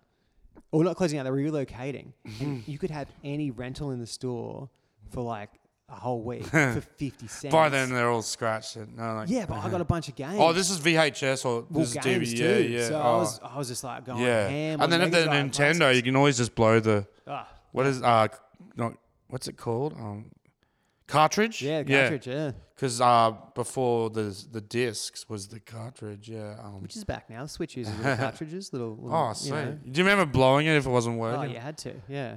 Speaker 2: or not closing down. They were relocating, and you could have any rental in the store for like a whole week *laughs* for fifty cents.
Speaker 3: By then they're all scratched. And, no, like,
Speaker 2: yeah, but I got a bunch of games.
Speaker 3: Oh, this is VHS or
Speaker 2: well,
Speaker 3: this is
Speaker 2: games
Speaker 3: DVD.
Speaker 2: too.
Speaker 3: Yeah, yeah.
Speaker 2: So
Speaker 3: oh.
Speaker 2: I was, I was just like going
Speaker 3: yeah.
Speaker 2: ham.
Speaker 3: and then if they're Nintendo, you can always just blow the
Speaker 2: Ah,
Speaker 3: what is uh no what's it called um cartridge
Speaker 2: yeah, cartridge, yeah.
Speaker 3: because uh before the the discs was the cartridge yeah um
Speaker 2: Which is back now. The Switch uses little *laughs* cartridges, little. little
Speaker 3: oh
Speaker 2: you know.
Speaker 3: do you remember blowing it if it wasn't working?
Speaker 2: Oh,
Speaker 3: working
Speaker 2: you had to, yeah.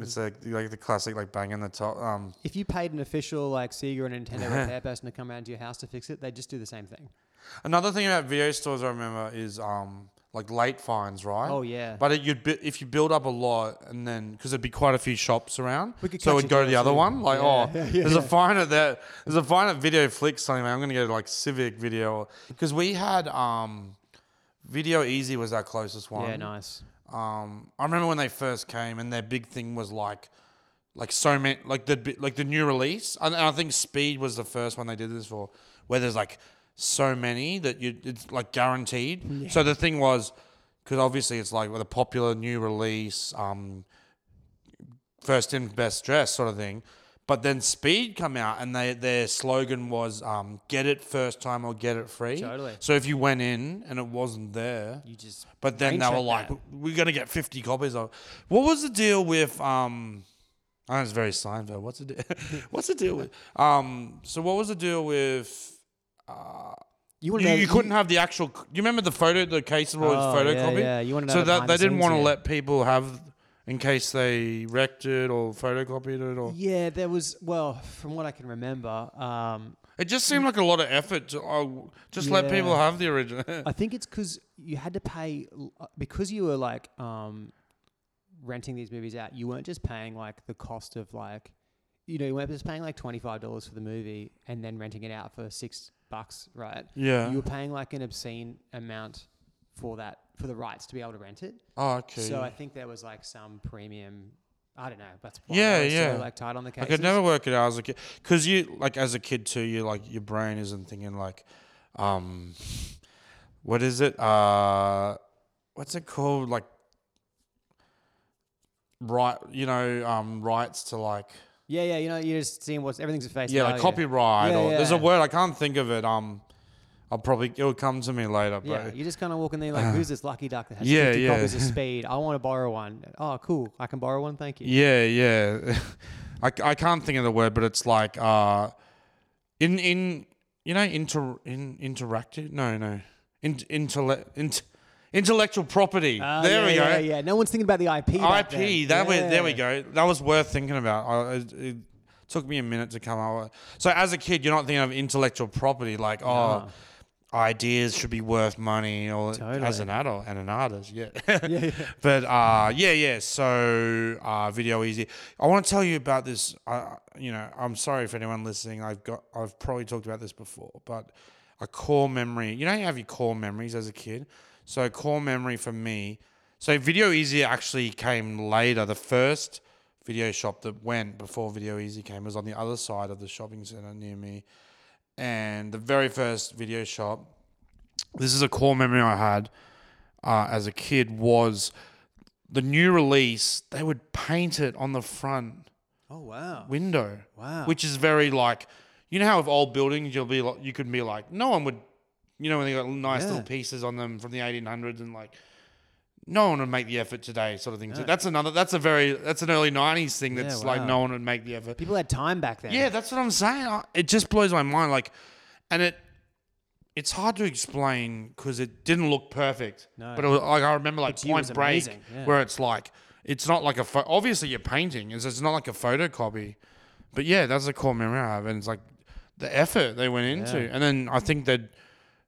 Speaker 3: It's like like the classic like bang banging the top um
Speaker 2: If you paid an official like Sega or Nintendo repair person to come around to your house to fix it, they'd just do the same thing.
Speaker 3: another thing about video stores I remember is um like late fines right
Speaker 2: Oh yeah.
Speaker 3: But it, you'd if you build up a lot, and then because there'd be quite a few shops around,
Speaker 2: We could
Speaker 3: so
Speaker 2: catch
Speaker 3: we'd go to the other
Speaker 2: too.
Speaker 3: one. Like,
Speaker 2: Yeah,
Speaker 3: oh,
Speaker 2: yeah,
Speaker 3: there's a fine at that. There's a fine at Video Flicks. Something I'm gonna go to like Civic Video because we had um, Video Easy was our closest one.
Speaker 2: yeah, nice.
Speaker 3: Um, I remember when they first came, and their big thing was like, like so many, like the like the new release. And I think Speed was the first one they did this for, where there's like so many that you it's like guaranteed. So the thing was, because obviously it's like with a popular new release, um, first in best dress sort of thing. But then Speed come out and they their slogan was um, "Get it first time or get it free."
Speaker 2: Totally.
Speaker 3: So if you went in and it wasn't there,
Speaker 2: You just.
Speaker 3: but then they were like,
Speaker 2: that.
Speaker 3: "We're gonna get fifty copies of." What was the deal with? Um, I know it's very Seinfeld. What's the deal? *laughs* What's the deal with? Um, so what was the deal with? Uh,
Speaker 2: You
Speaker 3: you,
Speaker 2: want to know?
Speaker 3: you couldn't have the actual. You remember the photo? The case of all
Speaker 2: Oh,
Speaker 3: photo
Speaker 2: yeah,
Speaker 3: copy.
Speaker 2: yeah. You wanna know
Speaker 3: So that they didn't want to let people have, in case they wrecked it or photocopied it or.
Speaker 2: Yeah, there was. Well, from what I can remember, um,
Speaker 3: It just seemed like a lot of effort to oh, just let
Speaker 2: Yeah.
Speaker 3: people have the original. *laughs*
Speaker 2: I think it's because you had to pay uh, because you were like um, renting these movies out. You weren't just paying like the cost of like you know, you weren't just paying like twenty five dollars for the movie and then renting it out for six bucks, right?
Speaker 3: Yeah.
Speaker 2: You were paying like an obscene amount for that for the rights to be able to rent it.
Speaker 3: oh, okay.
Speaker 2: So I think there was like some premium. I don't know. That's
Speaker 3: Yeah, yeah.
Speaker 2: So, like tight on the
Speaker 3: case.
Speaker 2: I
Speaker 3: could never work it out as a kid because you like as a kid too. You like your brain isn't thinking like, um, what is it? Uh, what's it called? Like, right? You know, um, rights to like
Speaker 2: Yeah, yeah. You know, you're just seeing what's everything's a face
Speaker 3: yeah,
Speaker 2: value.
Speaker 3: like copyright
Speaker 2: Yeah,
Speaker 3: or there's a word I can't think of it. Um, I'll probably it'll come to me later. But
Speaker 2: Yeah, you just kind of walk in there like, who's this lucky duck that has
Speaker 3: Yeah,
Speaker 2: 50
Speaker 3: yeah.
Speaker 2: copies of *laughs* Speed? I want to borrow one. Oh, cool. I can borrow one. Thank you.
Speaker 3: Yeah, yeah. *laughs* I, I can't think of the word, but it's like uh, in in you know inter in interactive. No, no, in, intelle, int, intellectual property.
Speaker 2: Ah,
Speaker 3: there
Speaker 2: yeah,
Speaker 3: we go.
Speaker 2: Yeah, yeah. No one's thinking about the IP. back
Speaker 3: IP.
Speaker 2: then.
Speaker 3: That we, there we
Speaker 2: Yeah.
Speaker 3: go. That was worth thinking about. I, it, it took me a minute to come up. with So as a kid, you're not thinking of intellectual property like oh. Ideas should be worth money, or as an adult and an artist, yeah. *laughs*
Speaker 2: Yeah, yeah. *laughs*
Speaker 3: But uh, yeah, yeah. So uh, video easy. I want to tell you about this. Uh, you know, I'm sorry if anyone listening. I've got. I've probably talked about this before, but a core memory. You know, you have your core memories as a kid. So core memory for me. So video easy actually came later. The first video shop that went before video easy came was on the other side of the shopping center near me, and the very first video shop. This is a core memory I had uh, as a kid was the new release. They would paint it on the front
Speaker 2: Oh wow.
Speaker 3: window,
Speaker 2: Wow.
Speaker 3: which is very like you know how with old buildings you'll be like you could be like no one would you know when they got nice
Speaker 2: Yeah.
Speaker 3: little pieces on them from the 1800s and like no one would make the effort today sort of thing. So
Speaker 2: No.
Speaker 3: that's another that's a very that's an early 90s thing
Speaker 2: Yeah,
Speaker 3: that's like
Speaker 2: wow.
Speaker 3: no one would make the effort.
Speaker 2: People had time back then.
Speaker 3: Yeah, that's what I'm saying. I- It just blows my mind. Like, and it, it's hard to explain because it didn't look perfect.
Speaker 2: No.
Speaker 3: But it was, like I remember like
Speaker 2: But to you it was
Speaker 3: Point Break,
Speaker 2: amazing, yeah.
Speaker 3: where it's like it's not like a pho- obviously you're painting. It's, it's not like a photocopy. But yeah, that's a core memory I have, and it's like the effort they went into,
Speaker 2: Yeah.
Speaker 3: and then I think that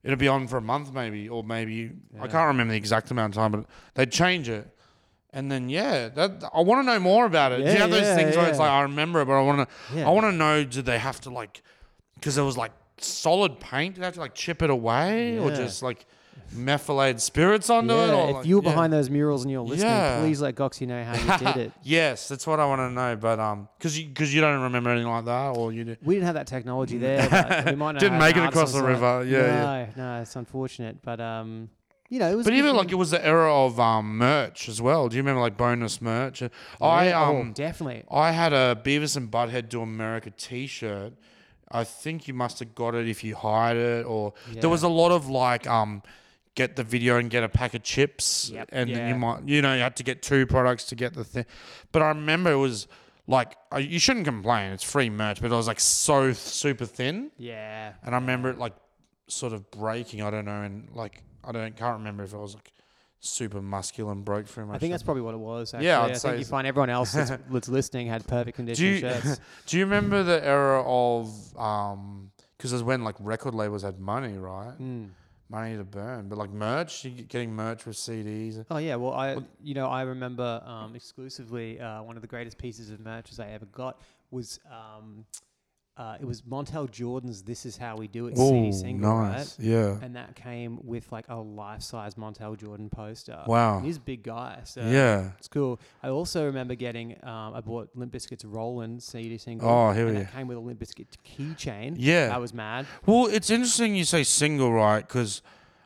Speaker 3: it'll be on for a month maybe, or maybe I can't remember the exact amount of time, but they'd change it. And then yeah, that I want to know more about it. Do you
Speaker 2: Yeah,
Speaker 3: have those
Speaker 2: yeah,
Speaker 3: things where it's like I remember it, but I want to
Speaker 2: Yeah.
Speaker 3: I want to know did they have to like because there was like solid paint? Did they have to like chip it away or just like methylated spirits onto it? Or
Speaker 2: if
Speaker 3: like-
Speaker 2: you were behind those murals and you're listening,
Speaker 3: Yeah.
Speaker 2: please let Goxie know how you did it. *laughs*
Speaker 3: yes, that's what I want to know. But um, because you because you don't remember anything like that, or you do.
Speaker 2: We didn't have that technology there. But we *laughs* might not
Speaker 3: Didn't
Speaker 2: have
Speaker 3: make
Speaker 2: an
Speaker 3: it across the
Speaker 2: site.
Speaker 3: river. Yeah,
Speaker 2: no,
Speaker 3: yeah.
Speaker 2: no, it's unfortunate. But um, you know, it was.
Speaker 3: But even like it was the era of um merch as well. Do you remember like bonus merch? I
Speaker 2: oh,
Speaker 3: um
Speaker 2: definitely.
Speaker 3: I had a Beavis and Butthead do America T-shirt. I think you must have got it if you hired it, or
Speaker 2: Yeah.
Speaker 3: there was a lot of like um, get the video and get a pack of chips,
Speaker 2: Yep.
Speaker 3: and then you might you know you had to get two products to get the thing. But I remember it was like you shouldn't complain; it's free merch, but it was like so super thin,
Speaker 2: Yeah.
Speaker 3: and I remember it like sort of breaking. I don't know, and like I don't can't remember if it was like super muscular and broke through my.
Speaker 2: I think that's probably what it was. Actually.
Speaker 3: Yeah, I'd
Speaker 2: I
Speaker 3: say
Speaker 2: think you find everyone else that's, *laughs* that's listening had perfect condition
Speaker 3: you-
Speaker 2: shirts. *laughs*
Speaker 3: Do you remember the era of um? Because it was when like record labels had money, right?
Speaker 2: Mm.
Speaker 3: Money to burn, but like merch, you getting merch with CDs.
Speaker 2: Oh yeah, well I you know I remember um, exclusively uh, one of the greatest pieces of merch as I ever got was um, uh, it was Montel Jordan's "This Is How We Do It" CD single, right?
Speaker 3: Yeah.
Speaker 2: And that came with like a life-size Montel Jordan poster.
Speaker 3: Wow.
Speaker 2: he's a big guy, so
Speaker 3: Yeah.
Speaker 2: it's cool. I also remember getting um, I bought Limp Bizkit's "Rollin" CD single.
Speaker 3: Oh, here
Speaker 2: and
Speaker 3: we
Speaker 2: that came with a Limp Bizkit keychain.
Speaker 3: Yeah.
Speaker 2: I was mad.
Speaker 3: Well, it's interesting you say single, right? Because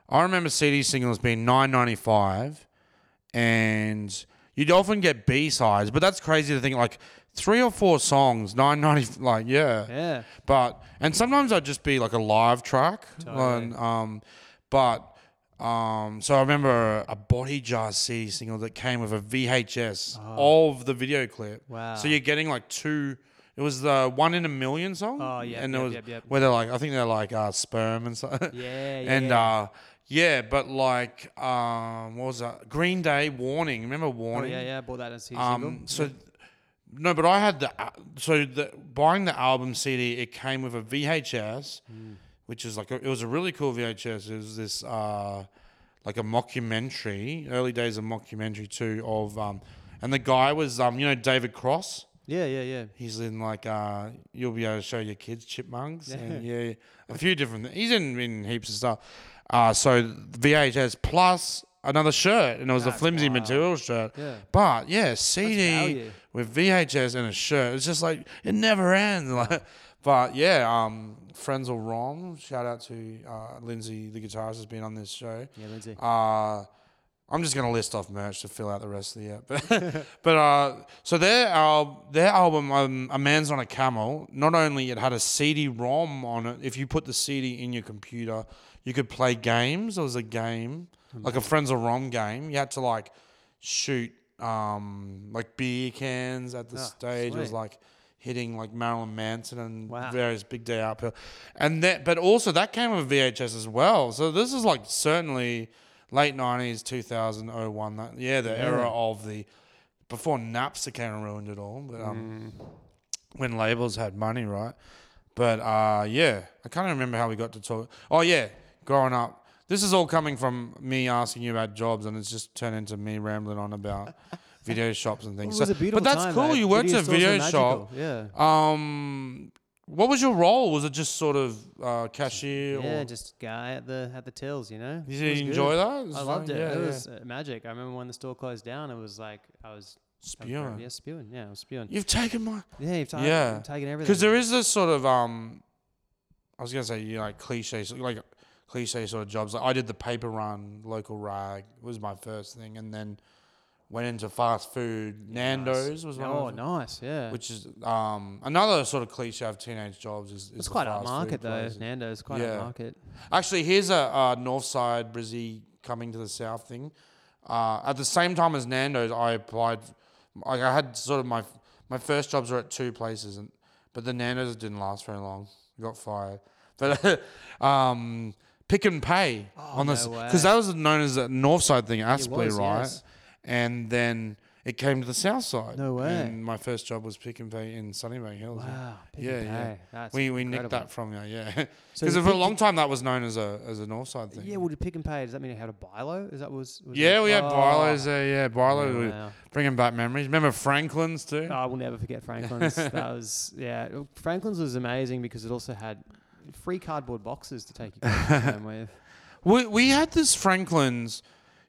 Speaker 3: I remember CD singles being nine ninety five, and you'd often get B sides, but that's crazy to think like three or four songs, nine ninety. Like yeah.
Speaker 2: Yeah,
Speaker 3: But and sometimes I'd just be like a live track.
Speaker 2: Totally.
Speaker 3: And, um, but um, so I remember a Body Jar CD single that came with a VHS of the video clip.
Speaker 2: Wow.
Speaker 3: So you're getting like two. It was the one in a million song.
Speaker 2: Oh, yeah,
Speaker 3: and
Speaker 2: yep,
Speaker 3: it was
Speaker 2: yep, yep.
Speaker 3: where they're like I think they're like uh, sperm and stuff.
Speaker 2: yeah, *laughs* yeah.
Speaker 3: And uh, yeah, but like um, what was that? Green Day Warning. Remember
Speaker 2: oh,
Speaker 3: Warning?
Speaker 2: yeah, yeah. I bought that as a CD
Speaker 3: Um,
Speaker 2: single.
Speaker 3: so no, but I had the uh, so the buying the album CD. It came with a VHS,
Speaker 2: Hmm.
Speaker 3: which is like a, it was a really cool VHS. It was this uh, like a mockumentary, early days of mockumentary too. Of um, and the guy was um, you know David Cross.
Speaker 2: Yeah, yeah, yeah.
Speaker 3: He's in like uh, you'll be able to show your kids chipmunks and *laughs* yeah, a few different. He's in, in heaps of stuff. Uh, so VHS plus another shirt, and it was a flimsy
Speaker 2: wild.
Speaker 3: material shirt.
Speaker 2: Yeah.
Speaker 3: But yeah, CD with VHS and a shirt. It's just like it never ends. Like, *laughs* but yeah, um, Frenzal Rhomb. Shout out to uh, Lindsay, the guitarist, has been on this show.
Speaker 2: Yeah, Lindsay.
Speaker 3: Uh, I'm just gonna list off merch to fill out the rest of the app. But, *laughs* but uh, so their al- their album, um, A Man's on a Camel. Not only it had a CD-ROM on it. If you put the CD in your computer, you could play games. There was a game like a Frenzal Rhomb game. You had to like shoot um, like beer cans at the
Speaker 2: Ah,
Speaker 3: stage. It was
Speaker 2: sweet.
Speaker 3: like hitting like Marilyn Manson and
Speaker 2: Wow.
Speaker 3: various Big Day Uphill, and that. But also that came with VHS as well. So this is like certainly late nineties, 2001. That yeah, the era of the before Napster came and ruined it all. But um, when labels had money, right? But uh, yeah, I can't remember how we got to talk. Oh yeah, growing up. This is all coming from me asking you about jobs, and it's just turned into me rambling on about *laughs* video shops and
Speaker 2: It
Speaker 3: things.
Speaker 2: was
Speaker 3: So-
Speaker 2: a beautiful
Speaker 3: but that's
Speaker 2: time,
Speaker 3: cool.
Speaker 2: though.
Speaker 3: You worked at a video shop.
Speaker 2: Yeah.
Speaker 3: Um, what was your role? Was it just sort of uh, cashier?
Speaker 2: Yeah,
Speaker 3: or
Speaker 2: just guy at the at the tills, you know.
Speaker 3: did you
Speaker 2: good.
Speaker 3: enjoy that? was
Speaker 2: I loved it.
Speaker 3: Yeah,
Speaker 2: it
Speaker 3: yeah.
Speaker 2: was uh, magic. I remember when the store closed down. It was like I was
Speaker 3: spewing.
Speaker 2: Yeah, spewing. Yeah, I was spewing.
Speaker 3: You've taken my
Speaker 2: Yeah, you've taken,
Speaker 3: Yeah.
Speaker 2: taken everything.
Speaker 3: because there is this sort of um, I was gonna say you know, like cliche like cliche sort of jobs. Like I did the paper run, local rag was my first thing, and then went into fast food. Nando's was one.
Speaker 2: Oh,
Speaker 3: of them,
Speaker 2: nice. Yeah.
Speaker 3: Which is um another sort of cliche of teenage jobs is, is
Speaker 2: it's quite
Speaker 3: fast
Speaker 2: a market though.
Speaker 3: places.
Speaker 2: Nando's quite
Speaker 3: Yeah.
Speaker 2: a market.
Speaker 3: Actually, here's a uh, North Side Brizzy coming to the South thing. Uh, at the same time as Nando's, I applied. Like I had sort of my my first jobs were at two places, and but the Nando's didn't last very long. I got fired. But *laughs* um, Pick and Pay on this because that was known as a North Side thing, Aspley,
Speaker 2: was,
Speaker 3: right?
Speaker 2: yes.
Speaker 3: And then it came to the South Side.
Speaker 2: No way.
Speaker 3: And my first job was Pick and Pay in Sunnybank Hills.
Speaker 2: Wow. Pick
Speaker 3: Yeah,
Speaker 2: and
Speaker 3: yeah.
Speaker 2: That's
Speaker 3: We we nicked that from you, yeah. *laughs* Because
Speaker 2: the
Speaker 3: for a long time that was known as a as a North Side thing.
Speaker 2: Yeah, well, did pick and pay? Does that mean it had a BI-LO? Is that was? was
Speaker 3: Yeah,
Speaker 2: it-
Speaker 3: we had
Speaker 2: Oh.
Speaker 3: Barlow's there. Yeah.
Speaker 2: Oh, wow.
Speaker 3: bringing back memories. Remember Franklin's too?
Speaker 2: Oh, I will never forget Franklin's. *laughs* that was yeah. Franklin's was amazing because it also had free cardboard boxes to take your home *laughs* with.
Speaker 3: We we had this Franklin's.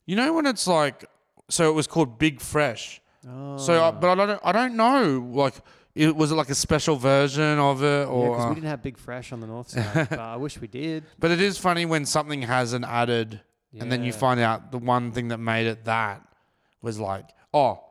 Speaker 3: You know when it's like, so it was called Big Fresh.
Speaker 2: Oh.
Speaker 3: So, uh, but I don't I don't know. Like, it was it like a special version of it,
Speaker 2: Yeah,
Speaker 3: or?
Speaker 2: because
Speaker 3: uh,
Speaker 2: we didn't have Big Fresh on the north *laughs* side. but I wish we did.
Speaker 3: but it is funny when something has an added, and then you find out the one thing that made it that was like, oh.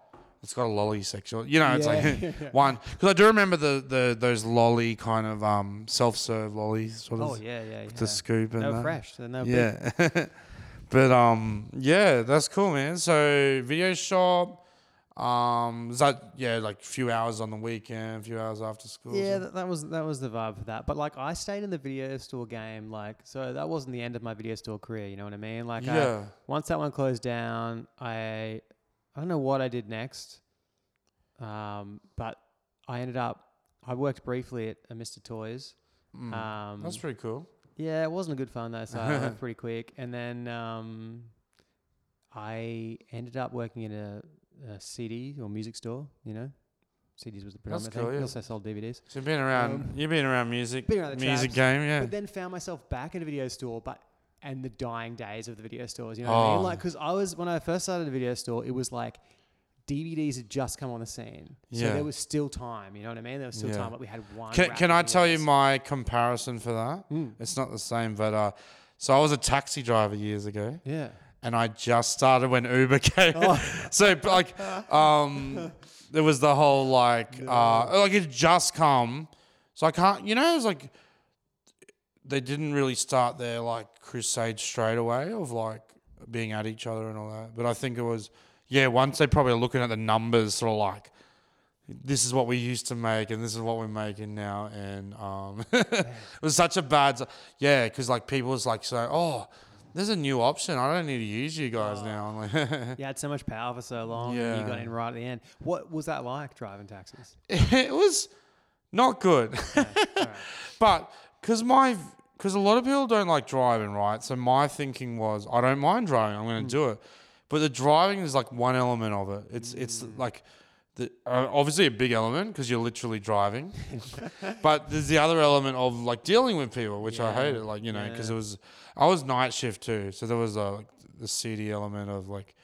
Speaker 3: It's got a lolly section, you know. It's
Speaker 2: Yeah.
Speaker 3: like *laughs* *laughs* one because I do remember the, the those lolly kind of um self serve lollies sort of
Speaker 2: Oh yeah, yeah, yeah.
Speaker 3: the scoop and
Speaker 2: they were
Speaker 3: that.
Speaker 2: fresh. They were big.
Speaker 3: Yeah. *laughs* but um yeah, that's cool, man. So video shop, um is that yeah, like a few hours on the weekend, a few hours after school.
Speaker 2: Yeah, that, that was that was the vibe for that. But like, I stayed in the video store game, like, so that wasn't the end of my video store career. You know what I mean? Like, I,
Speaker 3: yeah.
Speaker 2: once that one closed down, I I don't know what I did next, um, but I ended up I worked briefly at a Mr. Toys.
Speaker 3: Mm.
Speaker 2: Um,
Speaker 3: that's pretty cool.
Speaker 2: yeah, it wasn't a good fun though, so I left *laughs* pretty quick. And then um, I ended up working in a, a CD or music store. You know, CDs was the predominant
Speaker 3: cool,
Speaker 2: thing.
Speaker 3: yeah.
Speaker 2: Also sold DVDs.
Speaker 3: So you've been around
Speaker 2: um,
Speaker 3: you've been around music
Speaker 2: been around the
Speaker 3: music
Speaker 2: traps,
Speaker 3: game, yeah.
Speaker 2: But then found myself back in a video store, but and the dying days of the video stores. You know what I mean?
Speaker 3: Oh.
Speaker 2: Like, because I was when I first started a video store, it was like DVDs had just come on the scene, so
Speaker 3: Yeah.
Speaker 2: there was still time. You know what I mean? There was still
Speaker 3: Yeah.
Speaker 2: time, but we had one.
Speaker 3: Can,
Speaker 2: rack
Speaker 3: can
Speaker 2: of
Speaker 3: I tell you my comparison for that?
Speaker 2: Mm.
Speaker 3: It's not the same, but uh so I was a taxi driver years ago.
Speaker 2: Yeah.
Speaker 3: and I just started when Uber *laughs* came.
Speaker 2: Oh. *laughs*
Speaker 3: so like, um, there was the whole like, *laughs* uh, like it just come. So I can't, you know, it was like they didn't really start their like crusade straight away of like being at each other and all that. But I think it was, yeah, once they probably looking at the numbers, sort of like. This is what we used to make, and this is what we're making now, and um, *laughs* it was such a bad, yeah, because like people was like saying, "Oh, there's a new option. I don't need to use you guys now. I'm *laughs* like,
Speaker 2: You had so much power for so long, and you got in right at the end. What was that like driving taxis? *laughs*
Speaker 3: it was not good. but because my, because a lot of people don't like driving, right? So my thinking was, I don't mind driving. I'm going to do it. But the driving is like one element of it. It's it's like the, uh, obviously a big element because you're literally driving, *laughs* but there's the other element of like dealing with people, which I
Speaker 2: Yeah.
Speaker 3: hated. Like you know, because
Speaker 2: Yeah.
Speaker 3: it was I was night shift too, so there was a like, the seedy element of like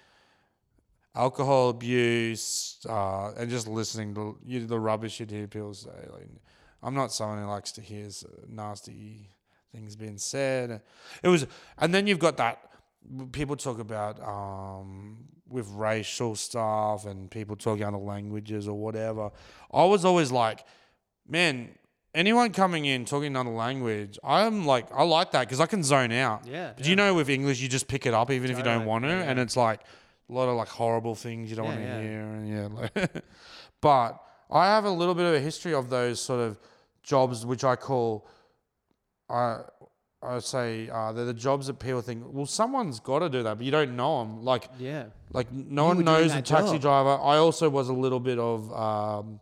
Speaker 3: alcohol abuse uh, and just listening to you, the rubbish you'd hear people say. Like, I'm not someone who likes to hear nasty things being said. It was, and then you've got that people talk about um, with racial stuff and people talking other languages or whatever. I was always like, man. Anyone coming in talking another language, I'm like, I like that because I can zone out.
Speaker 2: Yeah.
Speaker 3: But you know, with English, you just pick it up even if you don't want to,
Speaker 2: yeah.
Speaker 3: and it's like a lot of like horrible things you don't
Speaker 2: Yeah,
Speaker 3: want to
Speaker 2: yeah.
Speaker 3: hear, and yeah. *laughs* Like *laughs* but I have a little bit of a history of those sort of jobs, which I call, I I say uh, they're the jobs that people think, well, someone's got to do that, but you don't know them. Like
Speaker 2: Yeah.
Speaker 3: like no
Speaker 2: You
Speaker 3: one knows a taxi
Speaker 2: job.
Speaker 3: driver. I also was a little bit of. Um,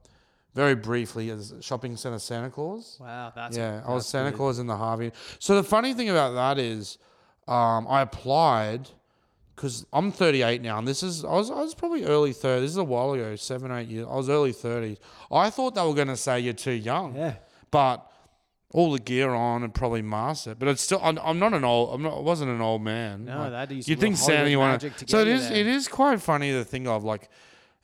Speaker 3: very briefly, as shopping center Santa Claus.
Speaker 2: Wow. That's
Speaker 3: Yeah, I was Santa
Speaker 2: good.
Speaker 3: Claus in the Harvey. So the funny thing about that is, um, I applied because I'm 38 now, and this is I was I was probably early 30s. This is a while ago, seven eight years. I was early 30s. I thought they were going to say you're too young,
Speaker 2: Yeah.
Speaker 3: But all the gear on and probably mask it. But it's still I'm, I'm not an old I'm not I wasn't an old man.
Speaker 2: No,
Speaker 3: Like,
Speaker 2: that used
Speaker 3: you
Speaker 2: to
Speaker 3: think Santa you want
Speaker 2: to
Speaker 3: So it
Speaker 2: you
Speaker 3: is
Speaker 2: there.
Speaker 3: it is quite funny to think of like.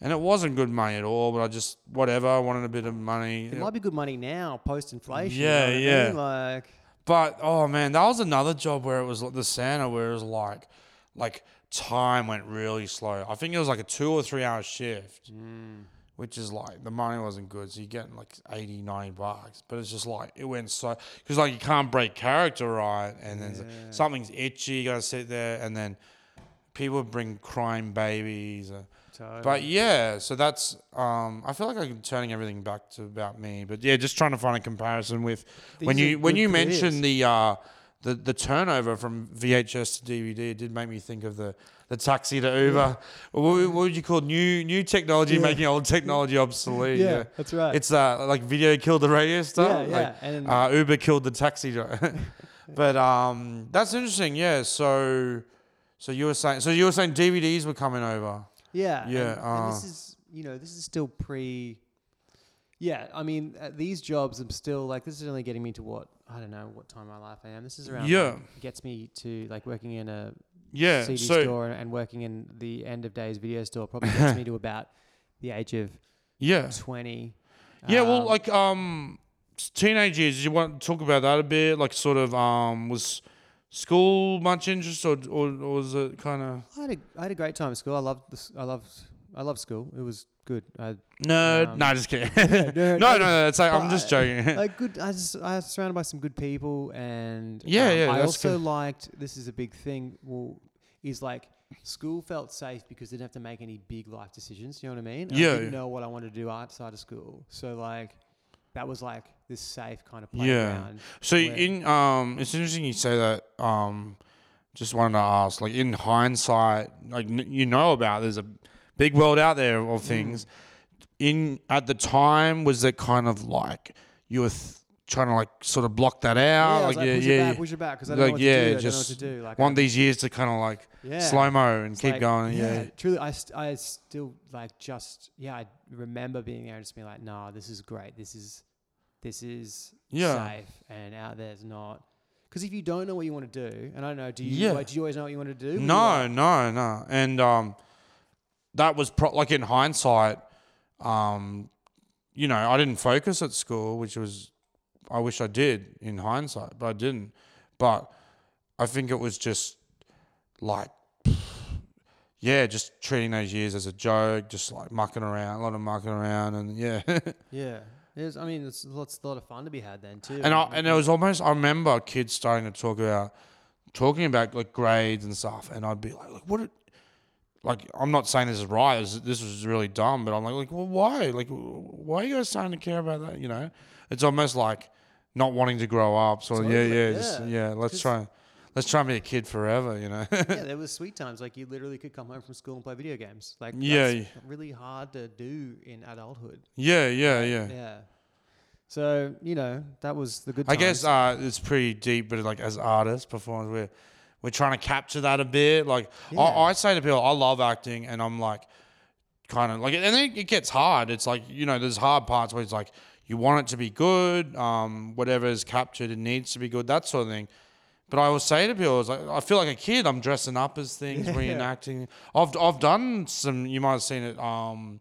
Speaker 3: And it wasn't good money at all, but I just whatever. I wanted a bit of money.
Speaker 2: It might be good money now, post inflation.
Speaker 3: Yeah, yeah.
Speaker 2: Like,
Speaker 3: But oh man, that was another job where it was like the Santa, where it was like, like time went really slow. I think it was like a two or three hour shift, hmm. Which is like the money wasn't good, so you're getting like 80, 90 bucks. But it's just like it went so because like you can't break character right, and then something's itchy, you gotta sit there, and then people bring crying babies. Uh,
Speaker 2: so
Speaker 3: but yeah, so that's um, I feel like I'm turning everything back to about me. But yeah, just trying to find a comparison with when
Speaker 2: These are
Speaker 3: you when you mentioned the uh, the the turnover from VHS to DVD, it did make me think of the the taxi to Uber. What, would- what would you call new new technology
Speaker 2: Yeah.
Speaker 3: making old technology obsolete?
Speaker 2: yeah, that's right.
Speaker 3: It's uh, like video killed the radio star.
Speaker 2: yeah, yeah. And
Speaker 3: uh, Uber killed the taxi driver. *laughs* but um, that's interesting. Yeah. So so you were saying so you were saying DVDs were coming over.
Speaker 2: Yeah,
Speaker 3: Yeah,
Speaker 2: And, and this
Speaker 3: uh,
Speaker 2: is you know this is still pre. Yeah, I mean uh, these jobs. I'm still like this is only getting me to what I don't know what time of my life I am. This is around.
Speaker 3: Yeah.
Speaker 2: like, gets me to like working in a
Speaker 3: Yeah.
Speaker 2: CD
Speaker 3: so
Speaker 2: store and, and working in the end of days video store. Probably gets me to *laughs* about the age of
Speaker 3: yeah.
Speaker 2: twenty.
Speaker 3: Yeah, well,
Speaker 2: Um,
Speaker 3: like um, teenage years. You want to talk about that a bit? Like, sort of, um, was school much interest, or or, or was it kind of
Speaker 2: I had a I had a great time at school. I loved this. I loved I loved school. It was good. I,
Speaker 3: nerd?
Speaker 2: Um,
Speaker 3: no, just kidding. *laughs* *laughs* no, no, no. It's like I'm just joking. *laughs*
Speaker 2: like good. I just I was surrounded by some good people, and
Speaker 3: Yeah,
Speaker 2: um,
Speaker 3: yeah,
Speaker 2: I also
Speaker 3: good.
Speaker 2: liked. This is a big thing. Well, is like school felt safe because they didn't have to make any big life decisions. You know what I mean? And
Speaker 3: Yeah.
Speaker 2: I didn't know what I wanted to do outside of school, so like that was like this safe kind of
Speaker 3: Yeah. So in um, it's interesting you say that. Um, just wanted to ask, like in hindsight, like n- you know about there's a big world out there of things. In at the time, was it kind of like you were th- trying to like sort of block that out?
Speaker 2: Like,
Speaker 3: yeah,
Speaker 2: push
Speaker 3: yeah.
Speaker 2: it back, push it back, because I don't
Speaker 3: Like,
Speaker 2: know what
Speaker 3: yeah,
Speaker 2: to do. I don't know what
Speaker 3: just
Speaker 2: to do. Like,
Speaker 3: want
Speaker 2: I-
Speaker 3: these years to kind of like
Speaker 2: yeah.
Speaker 3: slow mo and
Speaker 2: It's
Speaker 3: keep
Speaker 2: like,
Speaker 3: going. Yeah.
Speaker 2: truly, I, st- I still like just yeah. I remember being there and just being like, nah, this is great. This is this is
Speaker 3: Yeah.
Speaker 2: safe and out there's not. Because if you don't know what you want to do, and I don't know, do you?
Speaker 3: Yeah.
Speaker 2: like, do you always know what you want to do? You
Speaker 3: No,
Speaker 2: like-
Speaker 3: no, no. And um, that was pro- like in hindsight, um, you know, I didn't focus at school, which was, I wish I did in hindsight, but I didn't. But I think it was just like, *sighs* yeah, just treating those years as a joke, just like mucking around, a lot of mucking around, and yeah. *laughs*
Speaker 2: yeah. There's, I mean, it's lots, a lot of fun to be had then too.
Speaker 3: and I, and it was almost I remember kids starting to talk about talking about like grades and stuff, and I'd be like, like what? Like I'm not saying this is right. This, this was really dumb, but I'm like, like, well, why? Like, why are you guys starting to care about that? You know, it's almost like not wanting to grow up. So yeah,
Speaker 2: Totally,
Speaker 3: yeah, just,
Speaker 2: yeah.
Speaker 3: yeah. Let's try, let's try and be a kid forever. You know.
Speaker 2: yeah, *laughs* there was sweet times. Like you literally could come home from school and play video games. Like
Speaker 3: Yeah,
Speaker 2: that's really hard to do in adulthood.
Speaker 3: yeah, yeah, yeah.
Speaker 2: Yeah. So you know that was the good.
Speaker 3: I guess uh, it's pretty deep, but like as artists, performers, we're we're trying to capture that a bit. Like
Speaker 2: Yeah.
Speaker 3: I, I say to people, I love acting, and I'm like kind of like, and then it gets hard. It's like you know, there's hard parts where it's like you want it to be good, um, whatever is captured, it needs to be good, that sort of thing. But I always say to people, it's like, I feel like a kid. I'm dressing up as things, *laughs* reenacting. I've I've done some. You might have seen it. Um,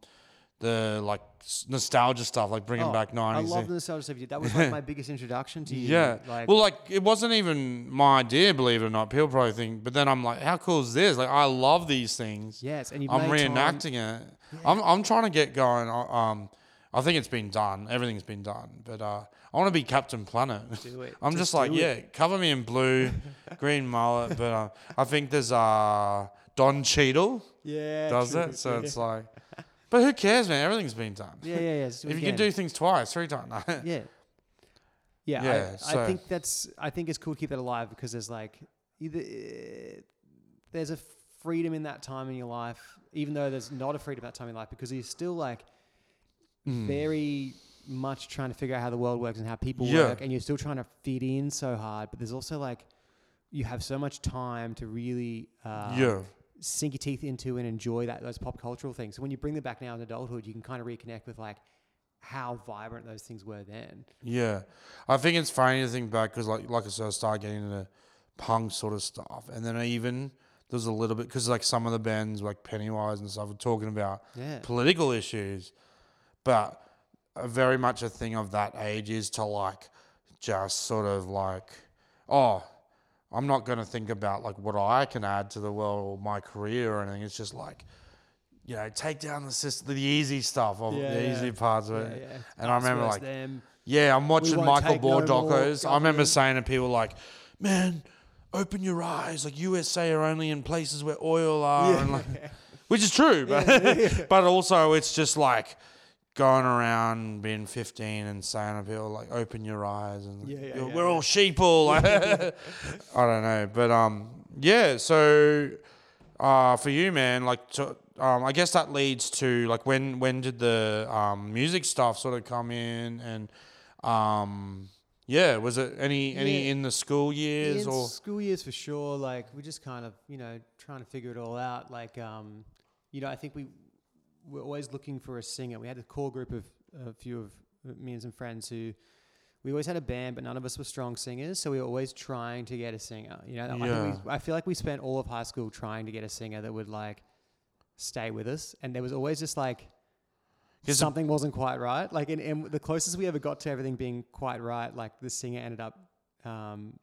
Speaker 3: the like nostalgia stuff, like bringing
Speaker 2: Oh,
Speaker 3: back
Speaker 2: I love the nostalgia stuff. you did. That was like my biggest introduction to you.
Speaker 3: Yeah.
Speaker 2: Like,
Speaker 3: well, like it wasn't even my idea, believe it or not. People probably think, but then I'm like, how cool is this? Like, I love these things.
Speaker 2: yes, and you
Speaker 3: I'm
Speaker 2: made time-
Speaker 3: reenacting it. I'm I'm trying to get going. uh, Um, I think it's been done. Everything's been done, but uh, I want to be Captain Planet.
Speaker 2: Do it. *laughs*
Speaker 3: I'm
Speaker 2: Just
Speaker 3: just, like,
Speaker 2: do it.
Speaker 3: yeah, cover me in blue, *laughs* green mullet. But uh, I think there's uh Don Cheadle
Speaker 2: Yeah.
Speaker 3: does
Speaker 2: true,
Speaker 3: it, so
Speaker 2: yeah.
Speaker 3: it's like, but who cares, man? Everything's been done.
Speaker 2: Yeah, yeah, yeah. *laughs*
Speaker 3: If you can do things twice, three times.
Speaker 2: Yeah. *laughs* Yeah,
Speaker 3: Yeah,
Speaker 2: I, I think that's. I think it's cool to keep that alive because there's like either uh, there's a freedom in that time in your life, even though there's not a freedom in that time in your life because you're still like
Speaker 3: Hmm.
Speaker 2: very much trying to figure out how the world works and how people
Speaker 3: Yeah.
Speaker 2: work, and you're still trying to fit in so hard. But there's also like you have so much time to really uh,
Speaker 3: yeah.
Speaker 2: Sink your teeth into and enjoy that those pop cultural things. So when you bring them back now in adulthood, you can kind of reconnect with like how vibrant those things were then.
Speaker 3: Yeah, I think it's funny to think back because, like, like I said, I started getting into punk sort of stuff, and then I even there's a little bit because like some of the bands like Pennywise and stuff were talking about
Speaker 2: Yeah.
Speaker 3: political issues, but very much a thing of that age is to like just sort of like, oh, I'm not going to think about like what I can add to the world or my career or anything. It's just like. You know, take down the system, the easy stuff of
Speaker 2: Yeah,
Speaker 3: the
Speaker 2: yeah.
Speaker 3: easy parts of it.
Speaker 2: yeah.
Speaker 3: And I remember, like,
Speaker 2: them.
Speaker 3: Yeah, I'm watching Michael
Speaker 2: take no
Speaker 3: docos. I remember saying to people like, "Man, open your eyes. Like USA are only in places where oil are, and like, which is true, but *laughs* *laughs* but also it's just like going around being 15 and saying to people like, "Open your eyes," and
Speaker 2: Yeah, yeah,
Speaker 3: "You're-
Speaker 2: yeah,
Speaker 3: we're all sheeple. *laughs* I don't know, but um, yeah. So uh, for you, man, like, to, um, I guess that leads to like when when did the um music stuff sort of come in and um. Yeah, was it any any
Speaker 2: Yeah.
Speaker 3: in the school years
Speaker 2: in
Speaker 3: or
Speaker 2: school years for sure. Like we just kind of you know trying to figure it all out. Like um, you know I think we were always looking for a singer. We had a core group of a few of me and some friends who. We always had a band, but none of us were strong singers, so we were always trying to get a singer. You know, I, we, I feel like we spent all of high school trying to get a singer that would like stay with us, and there was always just like something wasn't quite right. Like, and, and the closest we ever got to everything being quite right, like the singer ended up um,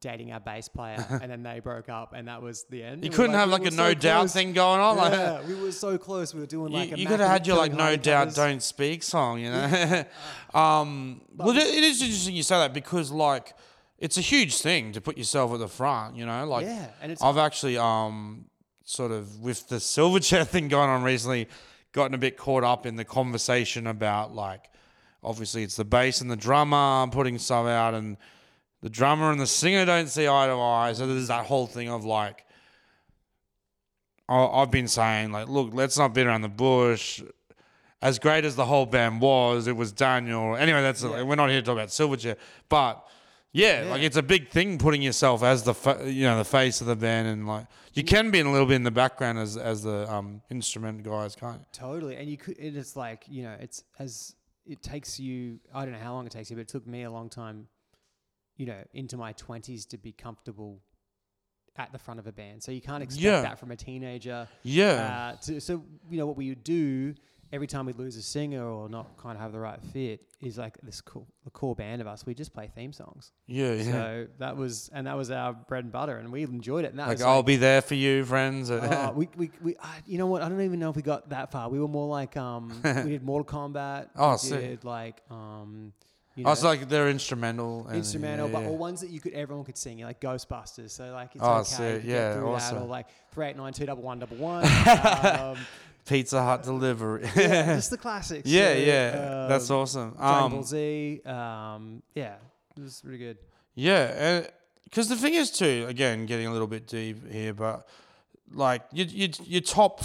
Speaker 2: dating our bass player, *laughs* and then they broke up, and that was the end.
Speaker 3: you couldn't
Speaker 2: were
Speaker 3: have like
Speaker 2: were
Speaker 3: a
Speaker 2: so
Speaker 3: no doubt
Speaker 2: close.
Speaker 3: thing going on? Like,
Speaker 2: Yeah, we were so close. We were doing like a
Speaker 3: you, you could have had your like No Doubt
Speaker 2: covers.
Speaker 3: don't speak song, you know. *laughs* um, well, it, it is interesting you say that because like it's a huge thing to put yourself at the front, you know. Like
Speaker 2: yeah, and it's
Speaker 3: I've actually um sort of with the Silverchair *laughs* thing going on recently, gotten a bit caught up in the conversation about like obviously it's the bass and the drummer putting stuff out and the drummer and the singer don't see eye to eye. So there's that whole thing of like I- I've been saying like, look, let's not beat around the bush. As great as the whole band was, it was Daniel. Anyway, that's
Speaker 2: Yeah.
Speaker 3: we're not here to talk about Silverchair, but yeah,
Speaker 2: Yeah.
Speaker 3: like it's a big thing putting yourself as the fa- you know the face of the band, and like you can be in a little bit in the background as as the um, instrument guys, can't you?
Speaker 2: Totally, and you could. It is like you know, it's as it takes you. I don't know how long it takes you, but it took me a long time. You know, into my twenties to be comfortable at the front of a band. So you can't expect
Speaker 3: Yeah.
Speaker 2: that from a teenager.
Speaker 3: Yeah,
Speaker 2: Uh, to, so you know what we would do every time we lose a singer or not kind of have the right fit is like this cool, the core band of us. We just play theme songs.
Speaker 3: yeah, yeah.
Speaker 2: So that was and that was our bread and butter, and we enjoyed it. And that
Speaker 3: like I'll
Speaker 2: like,
Speaker 3: be there for you, friends.
Speaker 2: uh, *laughs* we, we, we, uh, you know what? I don't even know if we got that far. We were more like, um, we did Mortal Kombat. *laughs*
Speaker 3: Oh,
Speaker 2: we
Speaker 3: sick.
Speaker 2: did like, um, you know,
Speaker 3: I was like they're instrumental. And,
Speaker 2: instrumental,
Speaker 3: yeah,
Speaker 2: but
Speaker 3: yeah.
Speaker 2: all ones that you could, everyone could sing, like Ghostbusters. So like, it's
Speaker 3: Oh,
Speaker 2: okay
Speaker 3: sick.
Speaker 2: to
Speaker 3: Yeah,
Speaker 2: get through
Speaker 3: awesome.
Speaker 2: that, or like three eight nine two double one double one. um, *laughs*
Speaker 3: Pizza Hut delivery. *laughs*
Speaker 2: yeah, *laughs* just the classics.
Speaker 3: yeah,
Speaker 2: So,
Speaker 3: yeah, that's
Speaker 2: um,
Speaker 3: awesome.
Speaker 2: Dragon Ball
Speaker 3: Um,
Speaker 2: Z. Um, yeah, it was really good.
Speaker 3: Yeah, because the thing is too. Again, getting a little bit deep here, but like you, you, your top.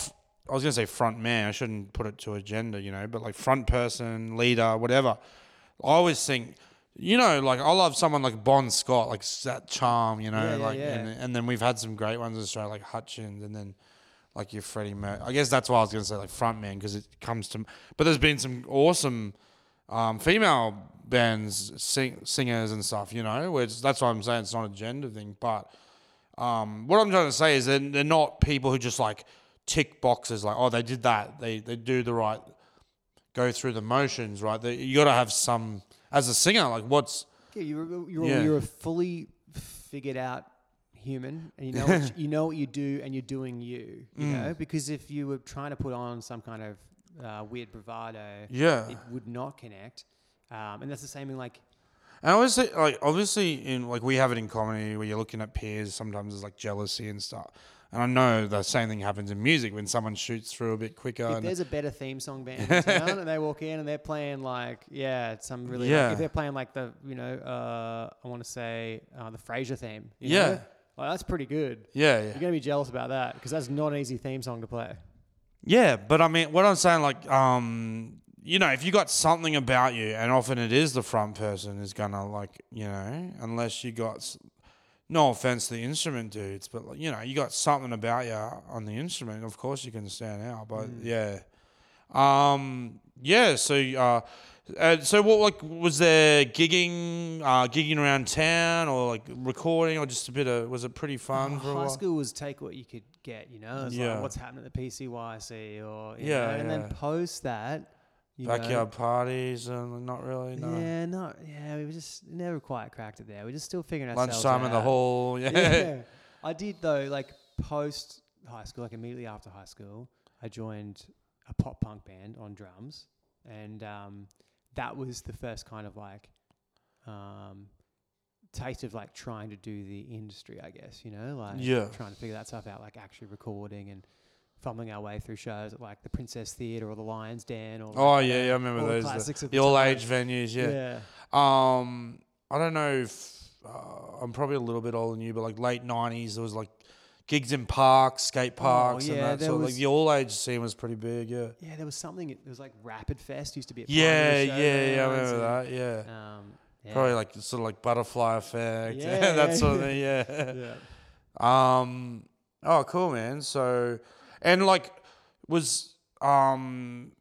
Speaker 3: I was gonna say front man. I shouldn't put it to a gender, you know, but like front person, leader, whatever. I always think, you know, like I love someone like Bon Scott, like that charm, you know,
Speaker 2: Yeah, yeah,
Speaker 3: like,
Speaker 2: yeah.
Speaker 3: And, and then we've had some great ones in Australia, like Hutchence, and then like your Freddie Mercury. I guess that's why I was gonna say like frontman because it comes to. But there's been some awesome um, female bands, sing, singers and stuff. You know, which that's why I'm saying it's not a gender thing. But um, what I'm trying to say is they're, they're not people who just like tick boxes like oh they did that they they do the right go through the motions right you got to have some as a singer like what's
Speaker 2: Yeah, you're you're,
Speaker 3: Yeah.
Speaker 2: you're a fully figured out human, and you know what you, *laughs* you know what you do, and you're doing you. You
Speaker 3: Mm.
Speaker 2: know, because if you were trying to put on some kind of uh, weird bravado,
Speaker 3: yeah
Speaker 2: it would not connect. Um, and that's the same in like
Speaker 3: And obviously, like obviously, in like we have it in comedy where you're looking at peers. Sometimes there's like jealousy and stuff. And I know the same thing happens in music when someone shoots through a bit quicker.
Speaker 2: if
Speaker 3: And
Speaker 2: there's a better theme song band in *laughs* town and they walk in and they're playing like yeah some really like,
Speaker 3: Yeah.
Speaker 2: if they're playing like the you know uh, I want to say uh, the Frasier theme
Speaker 3: Yeah.
Speaker 2: know? Like, that's pretty good
Speaker 3: yeah, yeah,
Speaker 2: you're gonna be jealous about that because that's not an easy theme song to play
Speaker 3: yeah. But I mean, what I'm saying, like, um, you know, if you got something about you, and often it is the front person is gonna like, you know, unless you got. No offense to the instrument dudes, but like, you know, you got something about you on the instrument. Of course, you can stand out. But yeah, um, yeah. So, uh, uh, so what like was there gigging, uh, gigging around town, or like recording, or just a bit of? Was it pretty fun for a
Speaker 2: high school was take what you could get you know
Speaker 3: Yeah.
Speaker 2: like what's happening at the PCYC or you
Speaker 3: Yeah,
Speaker 2: know, and then post that you know,
Speaker 3: Backyard parties and not really. No.
Speaker 2: yeah not yeah we were just never quite cracked it there we're just still figuring ourselves out.
Speaker 3: Lunchtime in the
Speaker 2: out.
Speaker 3: hall. *laughs* Yeah.
Speaker 2: yeah. I did though, like post high school, like immediately after high school, I joined a pop punk band on drums, and um, that was the first kind of like um, taste of like trying to do the industry, I guess. You know, like
Speaker 3: Yeah.
Speaker 2: trying to figure that stuff out, like actually recording and. Fumbling our way through shows at like the Princess Theatre or the Lions Den or
Speaker 3: Oh
Speaker 2: like,
Speaker 3: yeah, yeah, I remember those.
Speaker 2: classics
Speaker 3: The,
Speaker 2: of
Speaker 3: the all age venues. Yeah.
Speaker 2: yeah.
Speaker 3: Um, I don't know if uh, I'm probably a little bit older than you, but like late '90s, there was like gigs in parks, skate parks, and
Speaker 2: Oh, yeah,
Speaker 3: that sort of like the all age scene was pretty big. Yeah.
Speaker 2: Yeah, there was something. It was like Rapid Fest used to be. At
Speaker 3: Yeah, yeah, yeah. I remember
Speaker 2: and,
Speaker 3: that. Yeah.
Speaker 2: Um, yeah.
Speaker 3: Probably like sort of like butterfly effect. *laughs*
Speaker 2: Yeah,
Speaker 3: that sort of thing. Yeah. *laughs*
Speaker 2: yeah.
Speaker 3: Um. Oh, cool, man. So, and like, was um,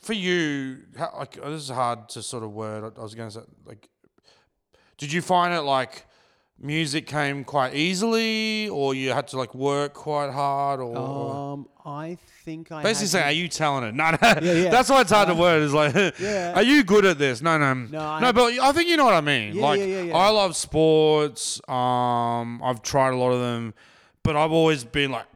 Speaker 3: for you, how, like, this is hard to sort of word. I, I was going to say, like, did you find it like music came quite easily, or you had to like work quite hard, or?
Speaker 2: Um, I think I
Speaker 3: Basically,
Speaker 2: had
Speaker 3: saying,
Speaker 2: to-
Speaker 3: are you talented? No, no.
Speaker 2: Yeah.
Speaker 3: That's why it's hard to
Speaker 2: Uh,
Speaker 3: word. Is like, *laughs*
Speaker 2: yeah.
Speaker 3: are you good at this? No, no,
Speaker 2: No, I
Speaker 3: no.
Speaker 2: had-
Speaker 3: But I think you know what I mean.
Speaker 2: Yeah,
Speaker 3: like,
Speaker 2: yeah, yeah, yeah.
Speaker 3: I love sports. Um, I've tried a lot of them, but I've always been like,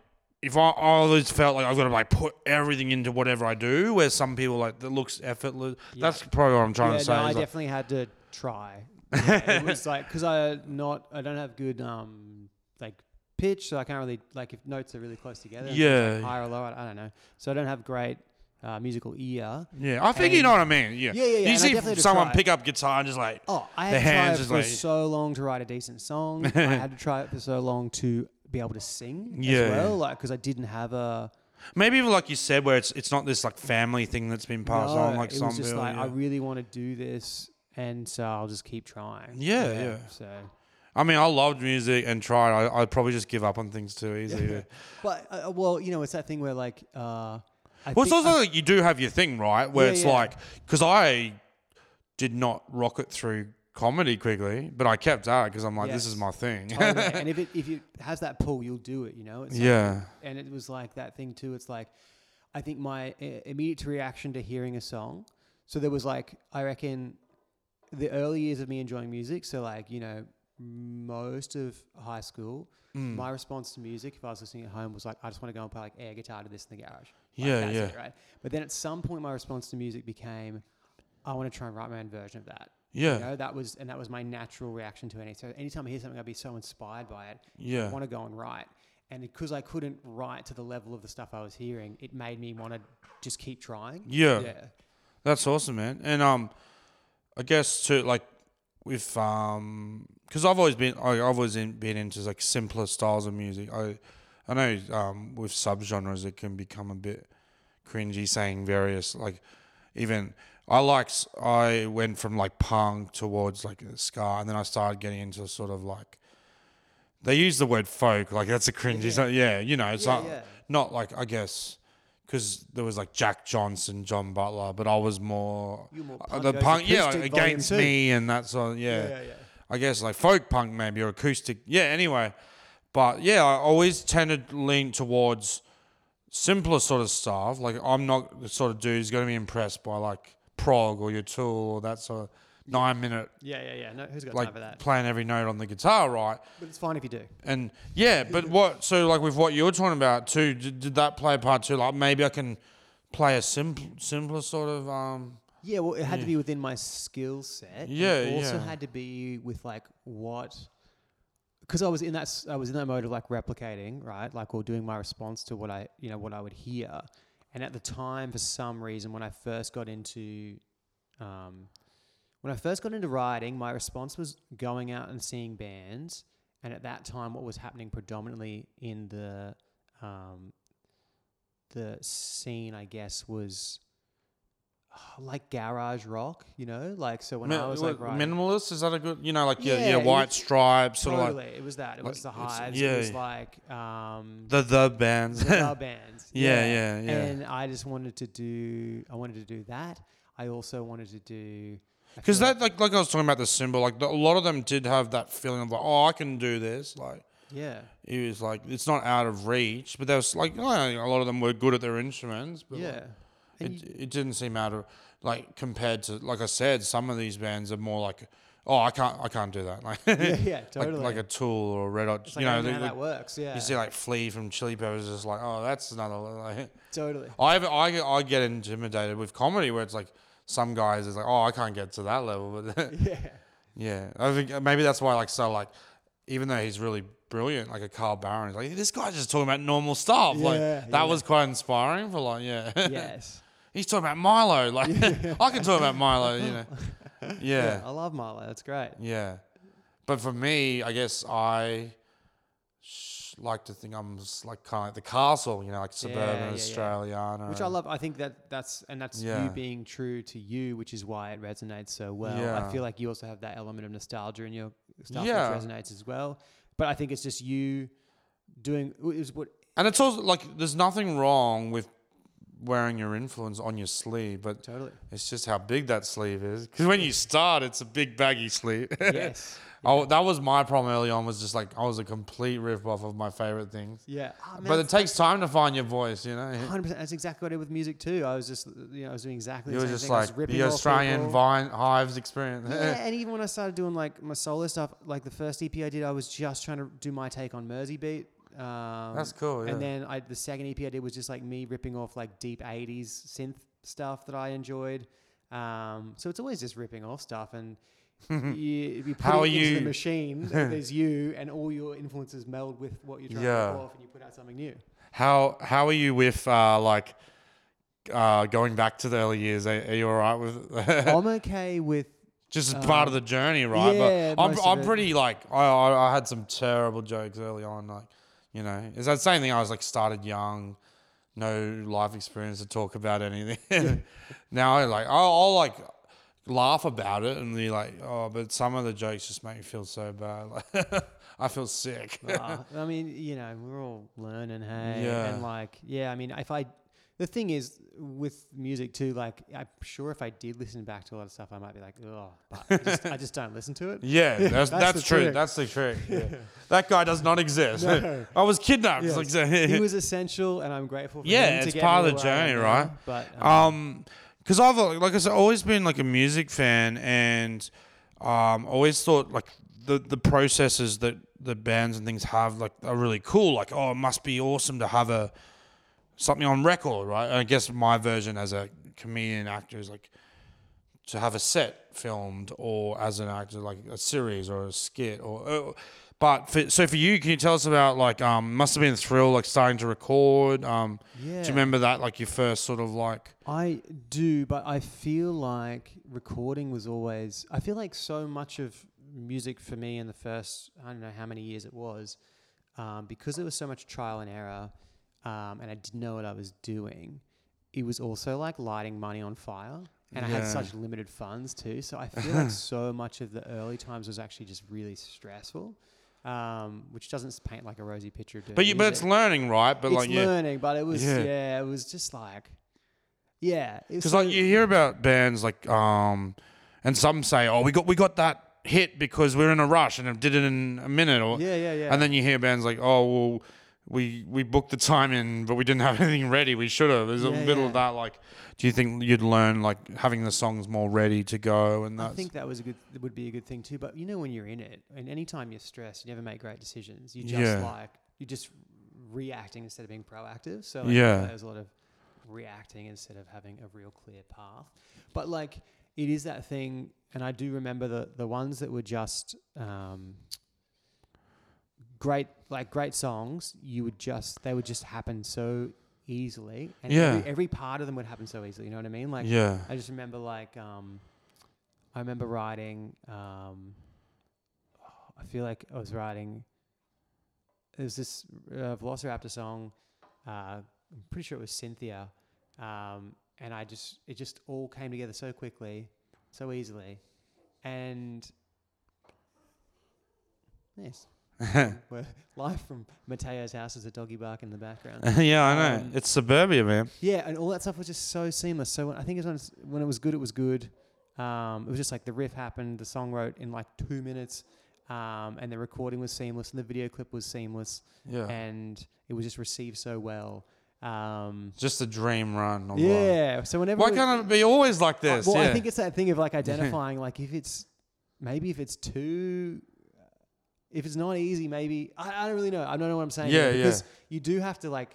Speaker 3: if I, I always felt like I've got to like put everything into whatever I do. Where some people like that looks effortless. Yeah. That's probably what I'm trying
Speaker 2: yeah,
Speaker 3: to say.
Speaker 2: no, I
Speaker 3: like-
Speaker 2: definitely had to try. *laughs* It was like because I not I don't have good um like pitch, so I can't really like if notes are really close together.
Speaker 3: Yeah.
Speaker 2: like higher or lower. I, I don't know. So I don't have great uh, musical ear.
Speaker 3: yeah, I think you know what I mean. Yeah,
Speaker 2: Yeah, yeah, yeah,
Speaker 3: You
Speaker 2: and
Speaker 3: see
Speaker 2: definitely had to
Speaker 3: someone
Speaker 2: try.
Speaker 3: pick up guitar and just like,
Speaker 2: Oh, I
Speaker 3: The
Speaker 2: had to try
Speaker 3: hands
Speaker 2: it for
Speaker 3: like-
Speaker 2: so long to write a decent song. *laughs* I had to try it for so long to be able to sing
Speaker 3: Yeah.
Speaker 2: as well, like because I didn't have a.
Speaker 3: maybe even like you said, where it's it's not this like family thing that's been passed on like
Speaker 2: it
Speaker 3: some
Speaker 2: was just like
Speaker 3: yeah.
Speaker 2: I really want to do this, and so I'll just keep trying.
Speaker 3: Yeah, yeah.
Speaker 2: So,
Speaker 3: I mean, I loved music and tried. I, I'd probably just give up on things too. Yeah. *laughs*
Speaker 2: but uh, well, you know, it's that thing where like, uh, I
Speaker 3: Well, it's also
Speaker 2: I-
Speaker 3: like you do have your thing, right? Where it's like, because I did not rocket through comedy quickly, but I kept at it because I'm like, this is my thing. *laughs*
Speaker 2: and if it if it has that pull, you'll do it. You know. It's like-
Speaker 3: yeah.
Speaker 2: and it was like that thing too. It's like, I think my immediate reaction to hearing a song. So there was like, I reckon, the early years of me enjoying music. So like, you know, most of high school,
Speaker 3: Mm.
Speaker 2: my response to music, if I was listening at home, was like, I just want to go and play like air guitar to this in the garage. Like,
Speaker 3: Yeah,
Speaker 2: that's
Speaker 3: yeah.
Speaker 2: It, right. But then at some point, my response to music became, I want to try and write my own version of that.
Speaker 3: Yeah.
Speaker 2: You know, that was and that was my natural reaction to any. So anytime I hear something, I'd be so inspired by it.
Speaker 3: Yeah.
Speaker 2: I want to go and write. And because I couldn't write to the level of the stuff I was hearing, it made me want to just keep trying.
Speaker 3: Yeah.
Speaker 2: Yeah.
Speaker 3: That's awesome, man. And um, I guess too, like with um, because I've always been, I- I've always in, been into like simpler styles of music. I, I know um, with subgenres it can become a bit cringy saying various like, even I like I went from like punk towards like ska, and then I started getting into sort of like. They use the word folk, like that's a cringy.
Speaker 2: Yeah.
Speaker 3: so- Yeah, you know, it's
Speaker 2: Yeah,
Speaker 3: not
Speaker 2: yeah.
Speaker 3: not like I guess because there was like Jack Johnson, John Butler, but I was more,
Speaker 2: more
Speaker 3: uh,
Speaker 2: punk
Speaker 3: the punk, yeah,
Speaker 2: volume
Speaker 3: against me and that sort. Of, yeah. I guess like folk punk maybe or acoustic. Yeah. Anyway, but yeah, I always tended to lean towards simpler sort of stuff. Like I'm not the sort of dude who's going to be impressed by like prog or your tool or that sort of nine minute
Speaker 2: Yeah, yeah, yeah. No, who's got
Speaker 3: like
Speaker 2: time for that?
Speaker 3: playing every note on the guitar, right?
Speaker 2: But it's fine if you do.
Speaker 3: And yeah, but what? So like with what you were talking about too, did, did that play a part too? Like maybe I can play a simple, simpler sort of. um
Speaker 2: Yeah, well, it had to be within my skill set. and
Speaker 3: Yeah,
Speaker 2: it also
Speaker 3: yeah.
Speaker 2: had to be with like what, because I was in that s- I was in that mode of like replicating, right? Like or doing my response to what I you know what I would hear, and at the time, for some reason, when I first got into, um, when I first got into writing, my response was going out and seeing bands, and at that time, what was happening predominantly in the, um, the scene, I guess, was like garage rock, you know, like so when
Speaker 3: mi-
Speaker 2: I was like writing,
Speaker 3: minimalist is that a good? You know, like your,
Speaker 2: Yeah,
Speaker 3: your white
Speaker 2: was-
Speaker 3: stripes, sort
Speaker 2: totally,
Speaker 3: of like
Speaker 2: it was that. It
Speaker 3: like
Speaker 2: was the hives.
Speaker 3: yeah,
Speaker 2: it was like um,
Speaker 3: the the bands.
Speaker 2: the Bar *laughs* bands.
Speaker 3: Yeah, yeah, yeah.
Speaker 2: And I just wanted to do. I wanted to do that. I also wanted to do.
Speaker 3: Because that, like, like I was talking about the symbol, like the, a lot of them did have that feeling of like, oh, I can do this. Like,
Speaker 2: Yeah.
Speaker 3: it was like it's not out of reach, but there was like, oh, a lot of them were good at their instruments. But
Speaker 2: Yeah.
Speaker 3: like, it,
Speaker 2: you-
Speaker 3: it didn't seem out of like compared to like I said, some of these bands are more like, oh, I can't, I can't do that. *laughs* Like,
Speaker 2: yeah, yeah, *laughs*
Speaker 3: like,
Speaker 2: totally.
Speaker 3: like a Tool or Red Hot.
Speaker 2: it's
Speaker 3: you
Speaker 2: like,
Speaker 3: know, they-
Speaker 2: that works. Yeah.
Speaker 3: you see like Flea from Chili Peppers, just like, oh, that's another. Like, *laughs*
Speaker 2: totally.
Speaker 3: I have, I get- I get intimidated with comedy where it's like some guys is like, oh, I can't get to that level, but
Speaker 2: Yeah.
Speaker 3: yeah, I think maybe that's why like so like even though he's really brilliant, like a Carl Barron, is like this guy's just talking about normal stuff. like that
Speaker 2: yeah.
Speaker 3: was quite inspiring for like yeah.
Speaker 2: yes.
Speaker 3: He's talking about Milo. *laughs* Like *laughs* I can talk about Milo, you know. *laughs* Yeah,
Speaker 2: I love Milo. That's great.
Speaker 3: yeah. But for me, I guess I sh- like to think I'm s- like kind of like the castle, you know, like suburban
Speaker 2: yeah, yeah.
Speaker 3: Australiana.
Speaker 2: Which I love. I think that that's and that's
Speaker 3: Yeah.
Speaker 2: you being true to you, which is why it resonates so well.
Speaker 3: Yeah.
Speaker 2: I feel like you also have that element of nostalgia in your stuff
Speaker 3: Yeah.
Speaker 2: which resonates as well. But I think it's just you doing is what
Speaker 3: And it's also like there's nothing wrong with wearing your influence on your sleeve, but
Speaker 2: totally.
Speaker 3: it's just how big that sleeve is. Because when you start, it's a big baggy sleeve. *laughs*
Speaker 2: yes.
Speaker 3: Oh, that was my problem early on. Was just like I was a complete rip off of my favorite things.
Speaker 2: Yeah. Oh, man,
Speaker 3: But it takes time to find your voice, you know.
Speaker 2: Hundred percent. That's exactly what I did with music too. I was just, you know, I was doing exactly.
Speaker 3: You
Speaker 2: the
Speaker 3: were
Speaker 2: same
Speaker 3: just
Speaker 2: thing. I was
Speaker 3: like the Australian. Vine Hives experience.
Speaker 2: Yeah, *laughs* and even when I started doing like my solo stuff, like the first EP I did, I was just trying to do my take on Mersey Beat. Um,
Speaker 3: That's cool, yeah.
Speaker 2: And then I, the second EP I did was just like me ripping off like deep '80s synth stuff that I enjoyed. Um, so it's always just ripping off stuff, and *laughs* you, you put
Speaker 3: How
Speaker 2: it
Speaker 3: are
Speaker 2: into
Speaker 3: you-
Speaker 2: the machine. *laughs* there's you, and all your influences meld with what you're trying
Speaker 3: Yeah.
Speaker 2: to rip off, and you put out something new.
Speaker 3: How how are you with uh, like uh, going back to the early years? Are, are you all right with? *laughs*
Speaker 2: I'm okay with
Speaker 3: just as part of the journey, right?
Speaker 2: yeah,
Speaker 3: but I'm, I'm pretty like I, I I had some terrible jokes early on, like you know, it's that same thing. I was like started young, no life experience to talk about anything. *laughs* now I like I'll, I'll like laugh about it and be like, oh, but some of the jokes just make me feel so bad. Like *laughs* I feel sick.
Speaker 2: Uh, *laughs* I mean, you know, we're all learning, hey,
Speaker 3: Yeah.
Speaker 2: and like, yeah. I mean, if I, the thing is with music too, like, I'm sure if I did listen back to a lot of stuff, I might be like, oh, but I just, I just don't listen to it.
Speaker 3: Yeah, *laughs* that's,
Speaker 2: That's
Speaker 3: that's, true.
Speaker 2: trick.
Speaker 3: That's the trick. *laughs* Yeah. that guy does not exist.
Speaker 2: No. *laughs*
Speaker 3: I was kidnapped.
Speaker 2: Yes.
Speaker 3: Like,
Speaker 2: he was essential, and I'm grateful. for
Speaker 3: Yeah,
Speaker 2: him to
Speaker 3: it's part of the
Speaker 2: where I am
Speaker 3: journey,
Speaker 2: now,
Speaker 3: right?
Speaker 2: But um,
Speaker 3: Um, because I've like I said, always been like a music fan, and um, always thought like the the processes that the bands and things have like are really cool. Like, oh, it must be awesome to have a something on record, right? I guess my version as a comedian actor is like to have a set filmed, or as an actor, like a series or a skit, or. Uh, but for, so for you, can you tell us about like um must have been a thrill like starting to record um
Speaker 2: yeah,
Speaker 3: do you remember that like your first sort of like
Speaker 2: I do, but I feel like recording was always. I feel like so much of music for me in the first, I don't know how many years it was, um, because there was so much trial and error, um, and I didn't know what I was doing. It was also like lighting money on fire, and I had
Speaker 3: Yeah.
Speaker 2: such limited funds too. So I feel *laughs* like so much of the early times was actually just really stressful. um, which doesn't s- paint like a rosy picture of doing
Speaker 3: But you, but it's learning, right? But
Speaker 2: it's
Speaker 3: like, yeah,
Speaker 2: learning, but it was
Speaker 3: Yeah.
Speaker 2: yeah. it was just like yeah,
Speaker 3: because like you hear about bands like um, and some say, oh, we got we got that hit because we're in a rush and did it in a minute, or
Speaker 2: yeah, yeah, yeah.
Speaker 3: and then you hear bands like, oh, well, we we booked the time in, but we didn't have *laughs* anything ready. We should have. There's a
Speaker 2: Yeah,
Speaker 3: bit
Speaker 2: yeah.
Speaker 3: of that. Like, do you think you'd learn like having the songs more ready to go? And
Speaker 2: I think that was a good it would be a good thing too. But you know when you're in it, and anytime you're stressed, you never make great decisions. You just
Speaker 3: Yeah.
Speaker 2: like you're just reacting instead of being proactive. So like,
Speaker 3: Yeah.
Speaker 2: there's a lot of reacting instead of having a real clear path. But like it is that thing, and I do remember the the ones that were just um, great, like great songs. You would just they would just happen so easily, and
Speaker 3: Yeah.
Speaker 2: every, every part of them would happen so easily. You know what I mean? Like
Speaker 3: yeah,
Speaker 2: I just remember like um, I remember writing. Um, I feel like I was writing. There's this uh, Velociraptor song. Uh, I'm pretty sure it was Cynthia, um, and I just it just all came together so quickly, so easily, and yes. *laughs* We're live from Mateo's house as a doggy bark in the background. *laughs*
Speaker 3: yeah. I know.
Speaker 2: Um,
Speaker 3: it's suburbia, man.
Speaker 2: Yeah, and all that stuff was just so seamless. So when, I think it was when, it's- when it was good, it was good. Um, it was just like the riff happened, the song wrote in like two minutes, um, and the recording was seamless, and the video clip was seamless,
Speaker 3: Yeah,
Speaker 2: and it was just received so well. Um,
Speaker 3: just a dream run.
Speaker 2: yeah. So whenever
Speaker 3: Why can't it be always like
Speaker 2: uh,
Speaker 3: this?
Speaker 2: well,
Speaker 3: yeah.
Speaker 2: I think it's that thing of like *laughs* identifying, like if it's maybe if it's too. If it's not easy, maybe I, I don't really know. I don't know what I'm saying.
Speaker 3: Yeah,
Speaker 2: here,
Speaker 3: yeah.
Speaker 2: because you do have to like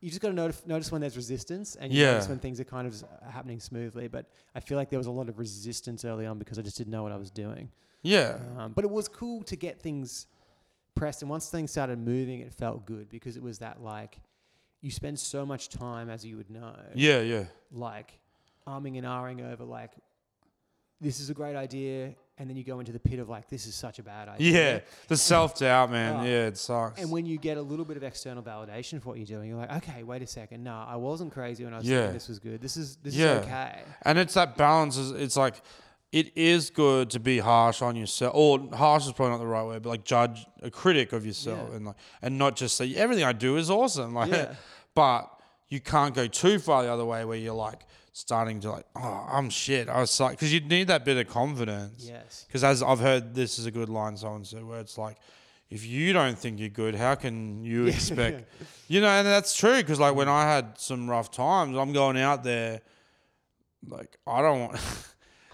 Speaker 2: you just got to notice, notice when there's resistance and you
Speaker 3: Yeah.
Speaker 2: notice when things are kind of happening smoothly. But I feel like there was a lot of resistance early on because I just didn't know what I was doing.
Speaker 3: yeah,
Speaker 2: Um, but it was cool to get things pressed, and once things started moving, it felt good because it was that like you spend so much time, as you would know,
Speaker 3: yeah, yeah,
Speaker 2: like arming and ahhing over like this is a great idea, and then you go into the pit of like this is such a bad idea.
Speaker 3: yeah. The *laughs* self doubt, man.
Speaker 2: Oh.
Speaker 3: Yeah, it sucks.
Speaker 2: And when you get a little bit of external validation for what you're doing, you're like, okay, wait a second. No, I wasn't crazy when I was
Speaker 3: Yeah.
Speaker 2: this was good. This is this
Speaker 3: Yeah.
Speaker 2: is okay.
Speaker 3: And it's that balance. Is it's like it is good to be harsh on yourself, or harsh is probably not the right word, but like judge a critic of yourself,
Speaker 2: Yeah.
Speaker 3: and like and not just say everything I do is awesome. Like, *laughs*
Speaker 2: Yeah.
Speaker 3: but you can't go too far the other way where you're like starting to like, oh, I'm shit. I was like, because you need that bit of confidence.
Speaker 2: Yes.
Speaker 3: Because as I've heard, this is a good line so and so, where it's like, if you don't think you're good, how can you *laughs* expect? You know, and that's true. Because like when I had some rough times, I'm going out there, like I don't want. *laughs*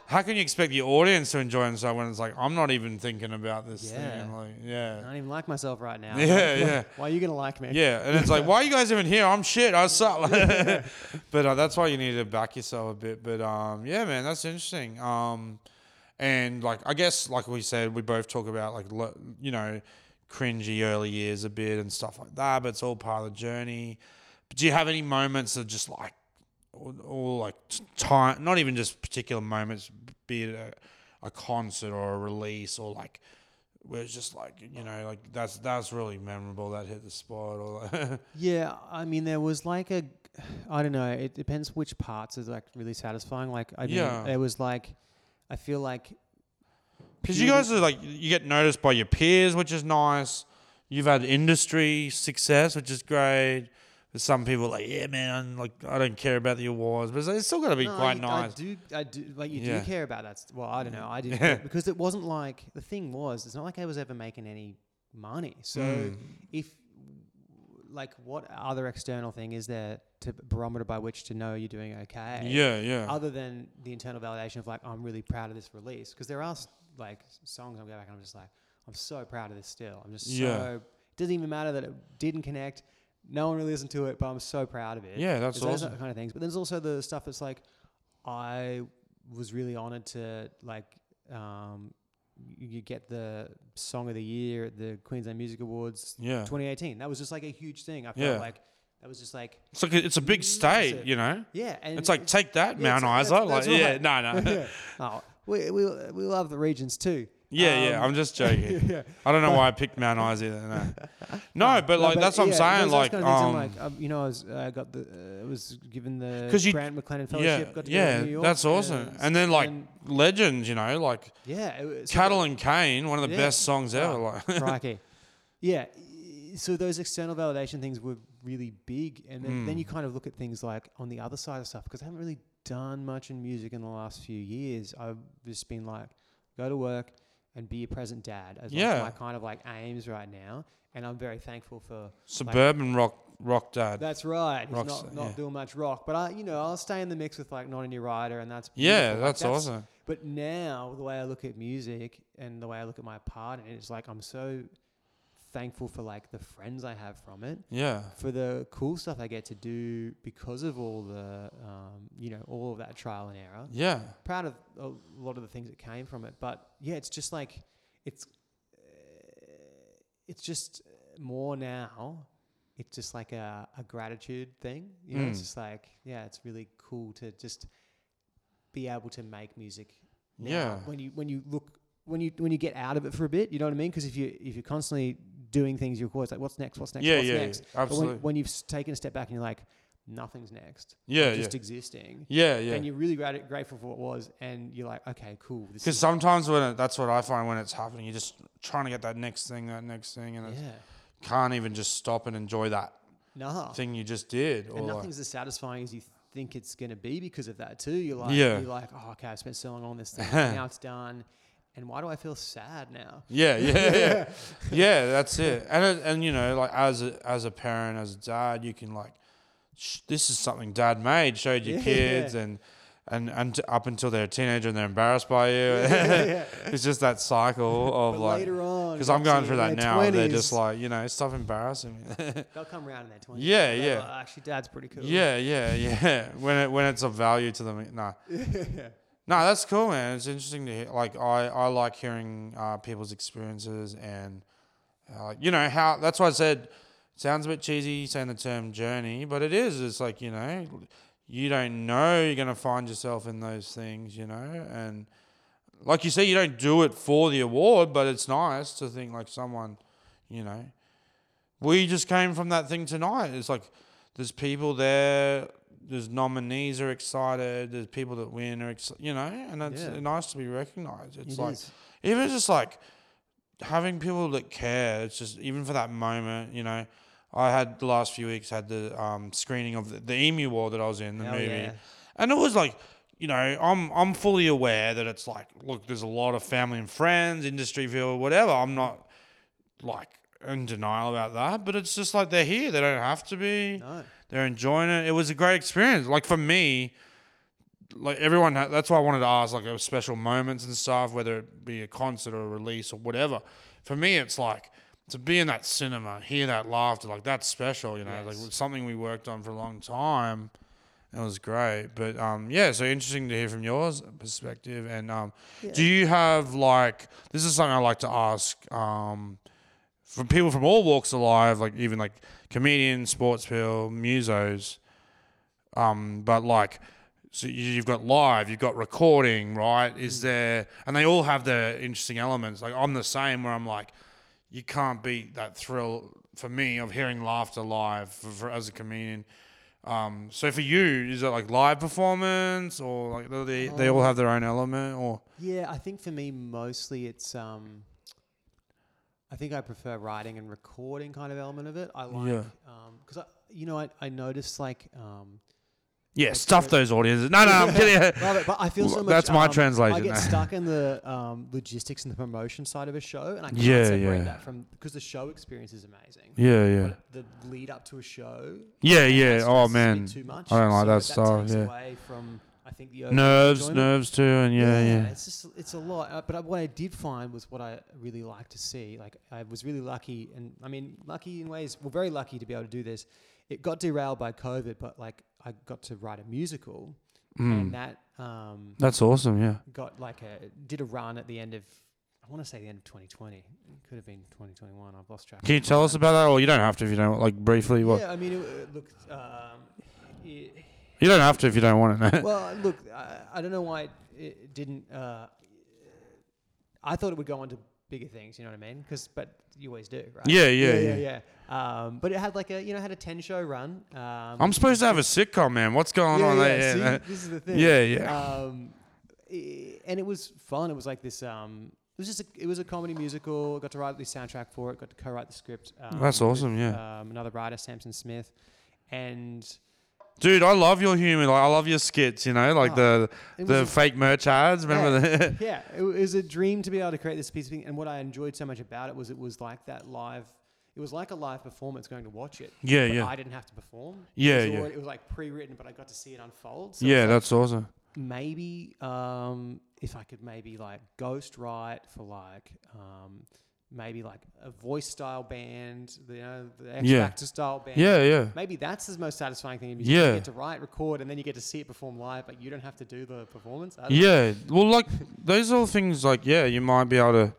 Speaker 3: how can you expect the audience to enjoy themselves when it's like I'm not even thinking about this
Speaker 2: Yeah.
Speaker 3: thing? Like, yeah, I
Speaker 2: don't even like myself right now. *laughs*
Speaker 3: Yeah, yeah. *laughs*
Speaker 2: Why are you gonna like me?
Speaker 3: yeah, and it's like, why are you guys even here? I'm shit. I suck. *laughs* but uh, that's why you need to back yourself a bit. But um, yeah, man, that's interesting. Um, and like I guess, like we said, we both talk about like you know, cringy early years a bit and stuff like that. But it's all part of the journey. But do you have any moments of just like, or, or like time? Not even just particular moments, be it a, a concert or a release or like. Where it's just like you know, like that's that's really memorable. That hit the spot, or like *laughs*
Speaker 2: Yeah, I mean, there was like a, I don't know. It depends which parts is like really satisfying. Like, I
Speaker 3: Yeah.
Speaker 2: yeah, there was like, I feel like
Speaker 3: Because you guys are like you get noticed by your peers, which is nice. You've had industry success, which is great. Some people like, yeah, man, like I don't care about the awards, but it's still got to be
Speaker 2: No,
Speaker 3: quite
Speaker 2: I,
Speaker 3: nice.
Speaker 2: I do, I do, like you
Speaker 3: Yeah.
Speaker 2: do care about that. Well, I don't know, I did
Speaker 3: Yeah.
Speaker 2: care- *laughs* because it wasn't like the thing was. It's not like I was ever making any money. So
Speaker 3: Mm.
Speaker 2: if, like, what other external thing is there to barometer by which to know you're doing okay?
Speaker 3: Yeah, yeah,
Speaker 2: Other than the internal validation of like, I'm really proud of this release because there are like songs I'm going back and I'm just like, I'm so proud of this still. I'm just
Speaker 3: Yeah.
Speaker 2: so. It doesn't even matter that it didn't connect. No one really listened to it, but I'm so proud of it.
Speaker 3: yeah. That's
Speaker 2: There's those kind of things. But there's also the stuff that's like, I was really honored to like, um, you get the song of the year at the Queensland Music Awards
Speaker 3: Yeah,
Speaker 2: 2018. That was just like a huge thing. I felt
Speaker 3: Yeah.
Speaker 2: like that was just like,
Speaker 3: it's like a, it's a big state, you know.
Speaker 2: yeah, and
Speaker 3: It's like take that,
Speaker 2: yeah,
Speaker 3: Mount
Speaker 2: it's-
Speaker 3: Isa.
Speaker 2: that's-
Speaker 3: Like, yeah, no, no. *laughs*
Speaker 2: yeah. Oh, we, we we love the regions too.
Speaker 3: Yeah, yeah.
Speaker 2: Um,
Speaker 3: I'm just *laughs* joking.
Speaker 2: yeah.
Speaker 3: I don't know why I picked Mount *laughs* Isa. Either, no, no, but
Speaker 2: No,
Speaker 3: like that's what I'm
Speaker 2: yeah,
Speaker 3: saying. Like,
Speaker 2: kind of
Speaker 3: um,
Speaker 2: like, um, you know, I was uh, got the uh, was given the
Speaker 3: 'Cause you-
Speaker 2: Grant McLennan
Speaker 3: yeah,
Speaker 2: got to go
Speaker 3: yeah,
Speaker 2: to New York,
Speaker 3: that's awesome. And then like legends, you know, like
Speaker 2: yeah, was-
Speaker 3: Cattle and Cane, one of the
Speaker 2: Yeah.
Speaker 3: best songs ever.
Speaker 2: Oh,
Speaker 3: Like,
Speaker 2: crikey. *laughs* yeah. So those external validation things were really big, and then, then
Speaker 3: Mm.
Speaker 2: you kind of look at things like on the other side of stuff because I haven't really done much in music in the last few years. I've just been like, go to work and be a present dad as
Speaker 3: Yeah.
Speaker 2: my kind of like aims right now, and I'm very thankful for.
Speaker 3: Suburban rock rock dad.
Speaker 2: That's right. He's not not
Speaker 3: yeah.
Speaker 2: doing much rock, but I, you know, I'll stay in the mix with like not any rider, and that's
Speaker 3: yeah.
Speaker 2: Like,
Speaker 3: that's, awesome.
Speaker 2: But now, the way I look at music and the way I look at my part in it is like I'm so thankful for like the friends I have from it,
Speaker 3: Yeah.
Speaker 2: for the cool stuff I get to do because of all the, um, you know, all of that trial and error.
Speaker 3: Yeah.
Speaker 2: Proud of a lot of the things that came from it, but yeah, it's just like it's, uh, it's just more now. It's just like a, a gratitude thing, you know. It's
Speaker 3: Mm.
Speaker 2: just like yeah, it's really cool to just be able to make music now
Speaker 3: Yeah.
Speaker 2: when you when you look when you when you get out of it for a bit you know what i mean because if you if you're constantly doing things you're always like what's next? What's next?
Speaker 3: Yeah,
Speaker 2: what's
Speaker 3: yeah,
Speaker 2: next?
Speaker 3: Yeah, absolutely.
Speaker 2: when, when you've taken a step back and you're like nothing's next.
Speaker 3: Yeah,
Speaker 2: just existing.
Speaker 3: Yeah, yeah.
Speaker 2: and you're really grat- grateful for what was and you're like okay cool.
Speaker 3: Because sometimes when it, that's what I find when it's happening, you're just trying to get that next thing, that next thing, and
Speaker 2: yeah.
Speaker 3: can't even just stop and enjoy that
Speaker 2: nah.
Speaker 3: thing you just did. Or
Speaker 2: and
Speaker 3: like,
Speaker 2: nothing's as satisfying as you think it's going to be because of that too. You're like
Speaker 3: Yeah.
Speaker 2: you're like oh okay i spent so long on this *laughs* thing now it's done and why do i feel sad now
Speaker 3: yeah, yeah, yeah, *laughs* yeah. That's it. And uh, and you know, like as a as a parent, as a dad, you can like, sh- this is something dad made, showed your
Speaker 2: Yeah.
Speaker 3: kids, and and and t- up until they're a teenager and they're embarrassed by you.
Speaker 2: yeah. *laughs*
Speaker 3: it's just that cycle of
Speaker 2: but
Speaker 3: like.
Speaker 2: later on
Speaker 3: Because I'm going through that now. They're just like, you know, stop embarrassing me. *laughs*
Speaker 2: They'll come around in their twenties.
Speaker 3: Yeah, yeah.
Speaker 2: Oh, actually, dad's pretty cool.
Speaker 3: Yeah, yeah, yeah. When it when it's of value to them, no, no, that's cool, man. It's interesting to hear. Like I, I like hearing uh, people's experiences and, uh, you know how. That's why I said, sounds a bit cheesy saying the term journey, but it is. It's like you know, you don't know you're gonna find yourself in those things, you know, and like you say, you don't do it for the award, but it's nice to think like someone, you know. We just came from that thing tonight. It's like there's people there. There's nominees are excited. There's people that win are excited. You know, and it's
Speaker 2: Yeah.
Speaker 3: nice to be recognized. It's
Speaker 2: It
Speaker 3: like
Speaker 2: is.
Speaker 3: even just like having people that care. It's just even for that moment. You know, I had the last few weeks had the um, screening of the, the Emu War that I was in the
Speaker 2: Hell
Speaker 3: movie,
Speaker 2: yeah.
Speaker 3: and it was like. You know, I'm I'm fully aware that it's like, look, there's a lot of family and friends, industry feel, whatever. I'm not like in denial about that, but it's just like they're here. They don't have to be.
Speaker 2: No.
Speaker 3: They're enjoying it. It was a great experience. Like for me, like everyone, ha- that's why I wanted to ask like special moments and stuff, whether it be a concert or a release or whatever. For me, it's like to be in that cinema, hear that laughter, like that's special. You know, like
Speaker 2: Yes.
Speaker 3: it's something we worked on for a long time. It was great, but um, yeah. So interesting to hear from yours perspective. And um, do you have like this is something I like to ask um, from people from all walks of life, like even like comedians, sports people, musos. Um, but like, so you- you've got live, you've got recording, right? Is there, and they all have their interesting elements. Like I'm the same, where I'm like, you can't beat that thrill for me of hearing laughter live for, for, as a comedian. Um, so for you, is it like live performance or like they they all have their own element or
Speaker 2: Yeah, I think for me mostly it's um I think I prefer writing and recording kind of element of it. I like
Speaker 3: Yeah.
Speaker 2: um because I you know I I noticed like um
Speaker 3: yeah,
Speaker 2: Like,
Speaker 3: stuff those audiences. No, no, I'm *laughs* kidding.
Speaker 2: Love it, but I feel so much.
Speaker 3: that's my
Speaker 2: um,
Speaker 3: translation.
Speaker 2: I get *laughs* stuck in the um, logistics and the promotion side of a show, and I can't
Speaker 3: Yeah,
Speaker 2: separate
Speaker 3: yeah.
Speaker 2: that from because the show experience is amazing.
Speaker 3: yeah, yeah,
Speaker 2: But the lead up to a show,
Speaker 3: yeah, yeah. Oh man,
Speaker 2: too much.
Speaker 3: I don't like
Speaker 2: so
Speaker 3: that stuff,
Speaker 2: Takes
Speaker 3: yeah.
Speaker 2: away from I think the
Speaker 3: nerves, nerves too, and yeah, yeah.
Speaker 2: It's just it's a lot. Uh, but I- what I did find was what I really like to see. Like I was really lucky, and I mean lucky in ways. Well, very lucky to be able to do this. It got derailed by COVID, but like I got to write a musical,
Speaker 3: Mm.
Speaker 2: and that um,
Speaker 3: That's awesome. Yeah.
Speaker 2: got like a did a run at the end of I want to say the end of 2020. It could have been 2021. I've lost track.
Speaker 3: Can you tell us about that, or you don't have to if you don't like briefly? What
Speaker 2: Yeah, I mean, it, looked. Um, it,
Speaker 3: you don't have to if you don't want it.
Speaker 2: well, look, I, I don't know why it, it didn't. Uh, I thought it would go on to bigger things. You know what I mean? Because, but you always do, right?
Speaker 3: Yeah, yeah,
Speaker 2: yeah,
Speaker 3: yeah.
Speaker 2: yeah. Um, but it had like a, you know, had a ten show run. Um,
Speaker 3: I'm supposed to have a sitcom, man. What's going
Speaker 2: yeah,
Speaker 3: on
Speaker 2: yeah,
Speaker 3: there?
Speaker 2: see,
Speaker 3: Yeah,
Speaker 2: this is the thing.
Speaker 3: yeah, yeah.
Speaker 2: Um, and it was fun. It was like this. Um, it was just a, it was a comedy musical. Got to write the soundtrack for it. Got to co-write the script. Um,
Speaker 3: That's
Speaker 2: with,
Speaker 3: awesome, yeah.
Speaker 2: Um, another writer, Samson Smith, and
Speaker 3: Dude, I love your humor. Like, I love your skits. You know, like
Speaker 2: Oh,
Speaker 3: the
Speaker 2: it
Speaker 3: the
Speaker 2: was a-
Speaker 3: fake merch ads. Remember
Speaker 2: Yeah.
Speaker 3: that? *laughs*
Speaker 2: yeah, it was a dream to be able to create this piece of thing. And what I enjoyed so much about it was it was like that live. It was like a live performance going to watch it.
Speaker 3: Yeah,
Speaker 2: but
Speaker 3: yeah.
Speaker 2: I didn't have to perform.
Speaker 3: Yeah,
Speaker 2: it was
Speaker 3: yeah.
Speaker 2: already- it was like pre-written, but I got to see it unfold. So
Speaker 3: yeah, that's awesome.
Speaker 2: maybe um, if I could maybe like ghost write for like um, maybe like a voice style band, you know, the X
Speaker 3: Yeah.
Speaker 2: Factor style band.
Speaker 3: Yeah, yeah.
Speaker 2: Maybe that's the most satisfying thing.
Speaker 3: Yeah.
Speaker 2: You get to write, record, and then you get to see it perform live, but you don't have to do the performance. Don't know.
Speaker 3: Yeah. Well, like those are all things. Like, yeah, you might be able to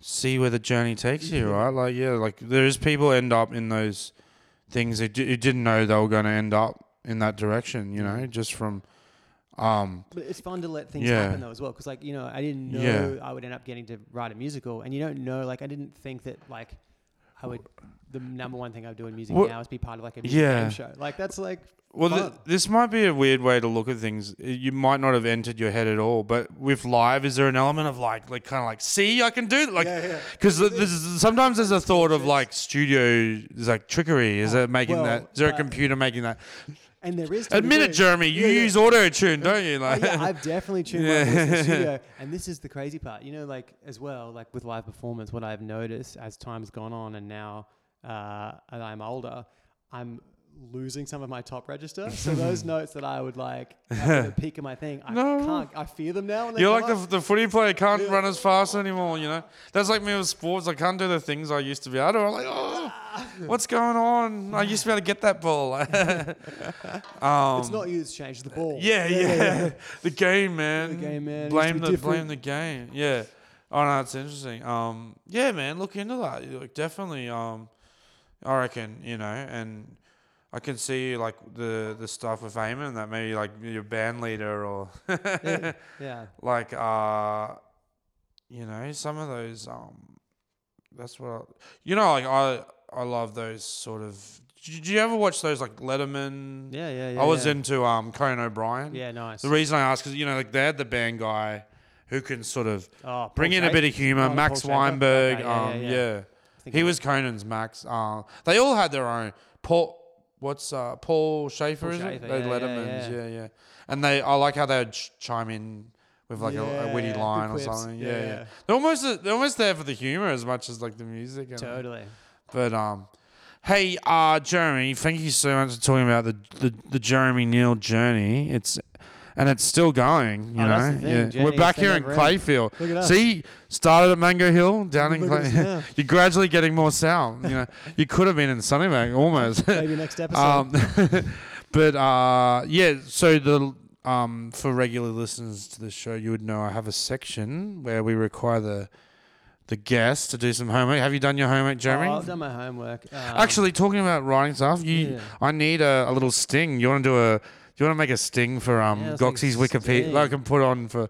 Speaker 3: see where the journey takes you, right? Like, yeah, like there's people end up in those things that you didn't know they were going to end up in that direction. You know, just from um,
Speaker 2: But it's fun to let things
Speaker 3: Yeah.
Speaker 2: happen though as well, because like you know, I didn't know
Speaker 3: Yeah.
Speaker 2: I would end up getting to write a musical, and you don't know, like I didn't think that like I would. The number one thing I would do in music
Speaker 3: Well,
Speaker 2: now is be part of like a music
Speaker 3: yeah.
Speaker 2: game show. Like that's like
Speaker 3: Well, th- this might be a weird way to look at things. You might not have entered your head at all, but with live, is there an element of like, like kind of like, see, I can do like,
Speaker 2: Yeah, yeah.
Speaker 3: because sometimes there's a thought of like studio, is like trickery. Is it making
Speaker 2: well,
Speaker 3: that? Is there a
Speaker 2: uh,
Speaker 3: computer making that?
Speaker 2: And there is.
Speaker 3: Admit it, Jeremy. You
Speaker 2: Yeah, yeah.
Speaker 3: use auto tune, don't you?
Speaker 2: Oh,
Speaker 3: Like,
Speaker 2: yeah, I've definitely *laughs* tuned my voice in the studio, *laughs* and this is the crazy part. You know, like as well, like with live performance, what I've noticed as time's gone on, and now uh, and I'm older, I'm losing some of my top register. So *laughs* those notes that I would like *laughs* at the peak of my thing, I
Speaker 3: No.
Speaker 2: can't. I fear them now.
Speaker 3: You're like the, the footy player can't
Speaker 2: Yeah.
Speaker 3: run as fast anymore, you know? That's like me with sports. I can't do the things I used to be able to. I'm like, oh, what's going on? I used to be able to get that ball. *laughs* um,
Speaker 2: it's not you that's changed the ball.
Speaker 3: Yeah, yeah. the game, man.
Speaker 2: The game, man. It used to
Speaker 3: Blame the
Speaker 2: different.
Speaker 3: blame the game. Yeah. Oh no, it's interesting. Um, yeah, man, look into that. Like, definitely. Um, I reckon you know, and I can see like the the stuff with Eamon that maybe like your band leader or
Speaker 2: yeah. yeah. *laughs*
Speaker 3: like uh, you know, some of those. Um, that's what I, you know. Like I I love those sort of. Did you ever watch those like Letterman?
Speaker 2: Yeah, yeah, yeah.
Speaker 3: I was
Speaker 2: yeah.
Speaker 3: into um Conan O'Brien.
Speaker 2: Yeah, nice.
Speaker 3: The reason I ask is you know like they had the band guy who can sort of
Speaker 2: oh,
Speaker 3: bring
Speaker 2: Paul
Speaker 3: in a bit of humor.
Speaker 2: Oh,
Speaker 3: Max
Speaker 2: Paul
Speaker 3: Weinberg,
Speaker 2: Okay, yeah,
Speaker 3: um,
Speaker 2: yeah,
Speaker 3: yeah,
Speaker 2: yeah.
Speaker 3: He was Conan's Max. Uh, they all had their own. Paul, what's uh, Paul Shaffer?
Speaker 2: Paul
Speaker 3: is
Speaker 2: Shaffer,
Speaker 3: it? They
Speaker 2: yeah, yeah,
Speaker 3: Lettermans,
Speaker 2: yeah.
Speaker 3: yeah, yeah. And they, I like how they would ch- chime in with like a, a witty
Speaker 2: Yeah, good
Speaker 3: line or
Speaker 2: quips.
Speaker 3: something.
Speaker 2: Yeah,
Speaker 3: Yeah, yeah.
Speaker 2: yeah.
Speaker 3: They're almost they're almost there for the humor as much as like the music. And,
Speaker 2: Totally.
Speaker 3: But um, hey, uh, Jeremy, thank you so much for talking about the the, the Jeremy Neale journey. It's and it's still going. You
Speaker 2: Oh,
Speaker 3: know,
Speaker 2: thing,
Speaker 3: yeah. We're back here in. Clayfield.
Speaker 2: Look at us.
Speaker 3: See, started at Mango Hill, down in
Speaker 2: Look
Speaker 3: Clay. *laughs* You're gradually getting more sound. You know, *laughs* you could have been in Sunnybank almost. *laughs*
Speaker 2: Maybe next episode.
Speaker 3: um, but uh, yeah, so the um, for regular listeners to the show, you would know I have a section where we require the the guest to do some homework. Have you done your homework, Jeremy?
Speaker 2: Oh, I've done my homework. Um,
Speaker 3: Actually, talking about writing stuff, you,
Speaker 2: Yeah.
Speaker 3: I need a, a little sting. You want to do a? Do you want to make a sting for um
Speaker 2: Yeah, a
Speaker 3: Goxie's Wikipedia?
Speaker 2: sting.
Speaker 3: I can put on for,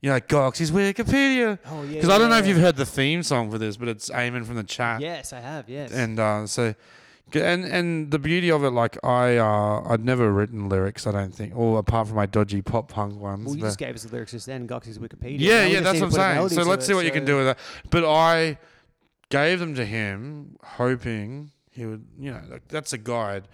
Speaker 3: you know, Goxie's Wikipedia.
Speaker 2: oh yeah.
Speaker 3: Because I don't know if
Speaker 2: yeah.
Speaker 3: you've heard the theme song for this, but it's Eamon from the chat.
Speaker 2: Yes, I have. Yes.
Speaker 3: And uh, so, g- and and the beauty of it, like I, uh, I'd never written lyrics. I don't think, or apart from my dodgy pop punk ones.
Speaker 2: well, you
Speaker 3: but-
Speaker 2: just gave us the lyrics just then. Goxie's Wikipedia.
Speaker 3: yeah,
Speaker 2: Now we
Speaker 3: yeah,
Speaker 2: just
Speaker 3: that's what I'm saying. So
Speaker 2: to
Speaker 3: let's
Speaker 2: it,
Speaker 3: see what you can
Speaker 2: so-
Speaker 3: do with that. But I gave them to him, hoping he would, you know, like, that's a guide.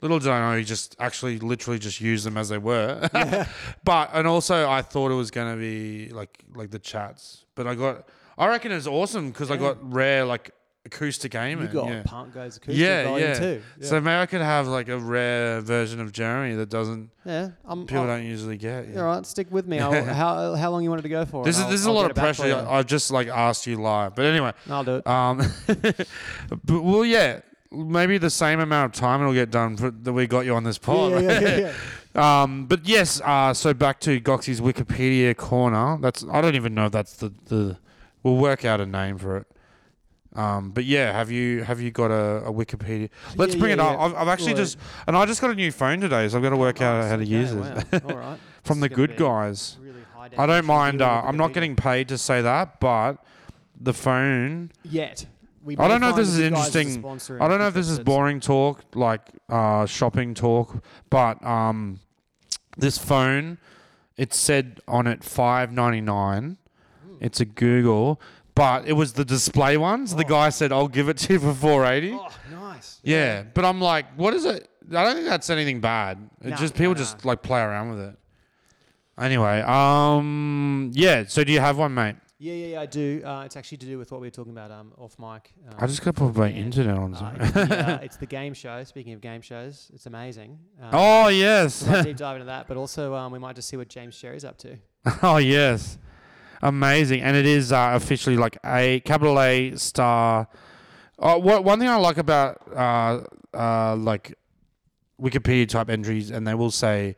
Speaker 3: Little did I know he just actually literally just used them as they were. *laughs* but and also I thought it was gonna be like like the chats, but I got I reckon it's awesome because I got rare like acoustic Eamon.
Speaker 2: You got
Speaker 3: yeah.
Speaker 2: Punk Goes Acoustic
Speaker 3: Yeah, yeah.
Speaker 2: 2. Yeah.
Speaker 3: So maybe I could have like a rare version of Jeremy that doesn't
Speaker 2: yeah, I'm,
Speaker 3: people
Speaker 2: I'll,
Speaker 3: don't usually get.
Speaker 2: all right, stick with me. *laughs* How how long you wanted to go for?
Speaker 3: This is this is a lot of
Speaker 2: it back for
Speaker 3: pressure. I've just like asked you live, but anyway.
Speaker 2: I'll do it.
Speaker 3: Um, *laughs* but well, yeah, maybe the same amount of time it'll get done for, that we got you on this pod.
Speaker 2: yeah, yeah, yeah, yeah. *laughs*
Speaker 3: um, but yes, uh, so back to Goxie's Wikipedia corner. That's I don't even know if that's the the. We'll work out a name for it. Um, but yeah, have you have you got a, a Wikipedia? Let's
Speaker 2: Yeah,
Speaker 3: bring
Speaker 2: yeah,
Speaker 3: it up.
Speaker 2: yeah.
Speaker 3: I've, I've actually
Speaker 2: Well,
Speaker 3: just and I just got a new phone today, so I've got to work out
Speaker 2: Nice,
Speaker 3: how to use
Speaker 2: wow.
Speaker 3: it
Speaker 2: All right. *laughs*
Speaker 3: from
Speaker 2: This
Speaker 3: the good guys.
Speaker 2: really
Speaker 3: I don't mind. Uh, I'm not getting paid to say that, but the phone
Speaker 2: yet. We
Speaker 3: I don't know if this is
Speaker 2: you guys are
Speaker 3: interesting. I don't know if this is boring talk, like uh, shopping talk, but um, this phone, it said on it five ninety nine, It's a Google, but it was the display ones. The guy said, "I'll give it to you for 480."
Speaker 2: Oh, nice.
Speaker 3: Yeah, but I'm like, what is it? I don't think that's anything bad. It
Speaker 2: No,
Speaker 3: just
Speaker 2: no,
Speaker 3: people
Speaker 2: no.
Speaker 3: just like play around with it. Anyway, um, yeah. So do you have one, mate?
Speaker 2: Yeah, yeah, yeah, I do. Uh, it's actually to do with what we were talking about um, off mic. Um,
Speaker 3: I just got put my internet on.
Speaker 2: uh, it's, the, uh, *laughs* it's the game show. Speaking of game shows, it's amazing. Um,
Speaker 3: oh yes,
Speaker 2: we might *laughs* deep dive into that, but also um, we might just see what James Sherry's up to. *laughs*
Speaker 3: oh yes, amazing, and it is uh, officially like a capital A star. Oh, what one thing I like about uh, uh, like Wikipedia type entries, and they will say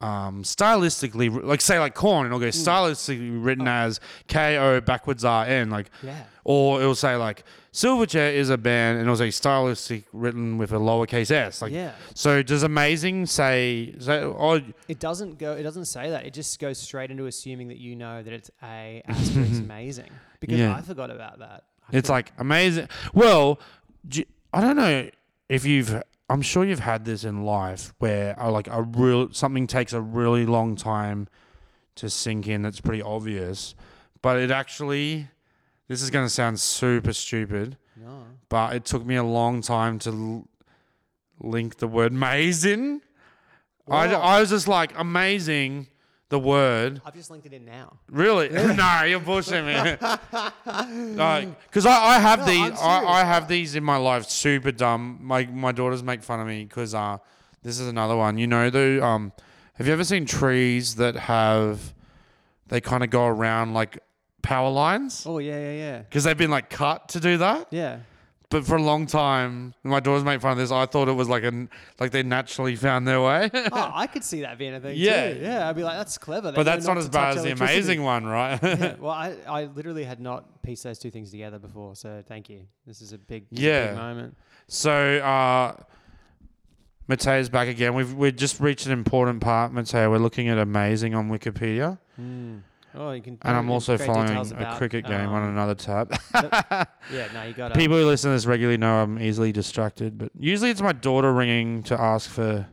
Speaker 3: um, stylistically, like say like Korn, it'll go stylistically written
Speaker 2: Oh.
Speaker 3: as K O backwards R N, like,
Speaker 2: Yeah.
Speaker 3: or it'll say like Silverchair is a band, and it'll say stylistic written with a lowercase s, like.
Speaker 2: yeah.
Speaker 3: So does amazing say? say oh,
Speaker 2: It doesn't go. It doesn't say that. It just goes straight into assuming that you know that it's a *laughs* asterisk amazing. Because
Speaker 3: Yeah.
Speaker 2: I forgot about that. I
Speaker 3: It's
Speaker 2: forgot-
Speaker 3: like amazing. Well, I don't know if you've. I'm sure you've had this in life where uh, like a real something takes a really long time to sink in. That's pretty obvious, but it actually. This is going to sound super stupid,
Speaker 2: no.
Speaker 3: but it took me a long time to l- link the word maze in. I, I was just like amazing. The word
Speaker 2: I've just linked it in now.
Speaker 3: Really? *laughs* no, you're bullshitting me. *laughs* Because I, I have
Speaker 2: No,
Speaker 3: these, I,
Speaker 2: serious.
Speaker 3: I have these in my life. Super dumb. My my daughters make fun of me because uh, this is another one. You know the um, have you ever seen trees that have, they kind of go around like power lines
Speaker 2: Oh yeah, yeah, yeah.
Speaker 3: because they've been like cut to do that.
Speaker 2: Yeah.
Speaker 3: But for a long time, my daughters make fun of this. I thought it was like an like they naturally found their way.
Speaker 2: Oh, I *laughs* could see that being a thing
Speaker 3: Yeah.
Speaker 2: too. Yeah, I'd be like, that's clever. They
Speaker 3: but that's not
Speaker 2: to
Speaker 3: as bad as the amazing one, right? *laughs*
Speaker 2: yeah, *laughs* well, I, I literally had not pieced those two things together before, so thank you. This is a big, a
Speaker 3: Yeah.
Speaker 2: big moment.
Speaker 3: So uh Mateo's back again. We've we just reached an important part, Mateo. We're looking at amazing on Wikipedia.
Speaker 2: Oh, you can.
Speaker 3: And I'm also following a cricket game on
Speaker 2: um,
Speaker 3: another tab. *laughs*
Speaker 2: Yeah, no, you got
Speaker 3: People who listen to this regularly know I'm easily distracted, but usually it's my daughter ringing to ask for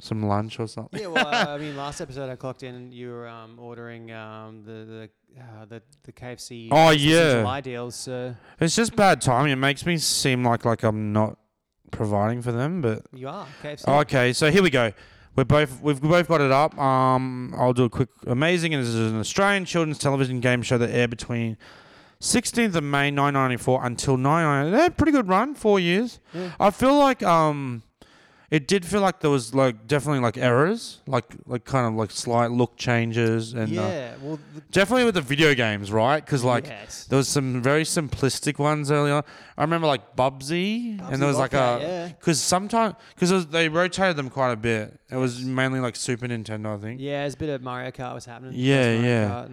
Speaker 3: some lunch or something.
Speaker 2: Yeah, well, uh, I *laughs* mean, last episode I clocked in, you were um, ordering um, the the uh, the the KFC.
Speaker 3: Oh, yeah.
Speaker 2: July deals. So
Speaker 3: It's just bad timing. It makes me seem like like I'm not providing for them, but
Speaker 2: you are KFC.
Speaker 3: Okay, so here we go. We're both we've both got it up. Um, I'll do a quick amazing. And this is an Australian children's television game show that aired between 16th of May 1994 until 1990. Yeah, pretty good run, four years.
Speaker 2: Yeah.
Speaker 3: I feel like um, it did feel like there was like definitely like errors, like like kind of like slight look changes, and uh,
Speaker 2: yeah, well, the,
Speaker 3: definitely with the video games, right? Because like.
Speaker 2: yes.
Speaker 3: There was some very simplistic ones early on. I remember like Bubsy,
Speaker 2: Bubsy
Speaker 3: and there was like a
Speaker 2: yeah.
Speaker 3: because sometimes because they rotated them quite a bit. It was mainly like Super Nintendo, I think.
Speaker 2: yeah, there's a bit of Mario Kart was happening.
Speaker 3: Yeah,
Speaker 2: Mario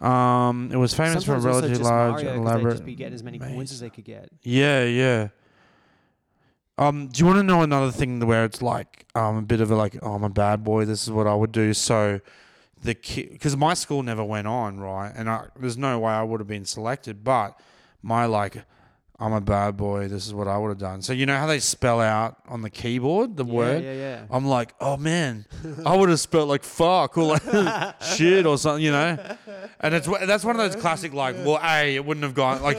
Speaker 3: yeah. Um, it was famous for a relatively large,
Speaker 2: Mario,
Speaker 3: elaborate.
Speaker 2: They'd just be getting as many coins
Speaker 3: maze.
Speaker 2: as they could get.
Speaker 3: Yeah, yeah. Um, do you want to know another thing where it's like um a bit of a like oh I'm a bad boy. This is what I would do. So the kid because my school never went on right, and I, there's no way I would have been selected. But my like I'm a bad boy. This is what I would have done. So you know how they spell out on the keyboard the
Speaker 2: yeah,
Speaker 3: word.
Speaker 2: Yeah, yeah.
Speaker 3: I'm like, oh man, I would have spelled like fuck or like *laughs* shit or something, you know. And it's that's one of those classic like, well, a it wouldn't have gone like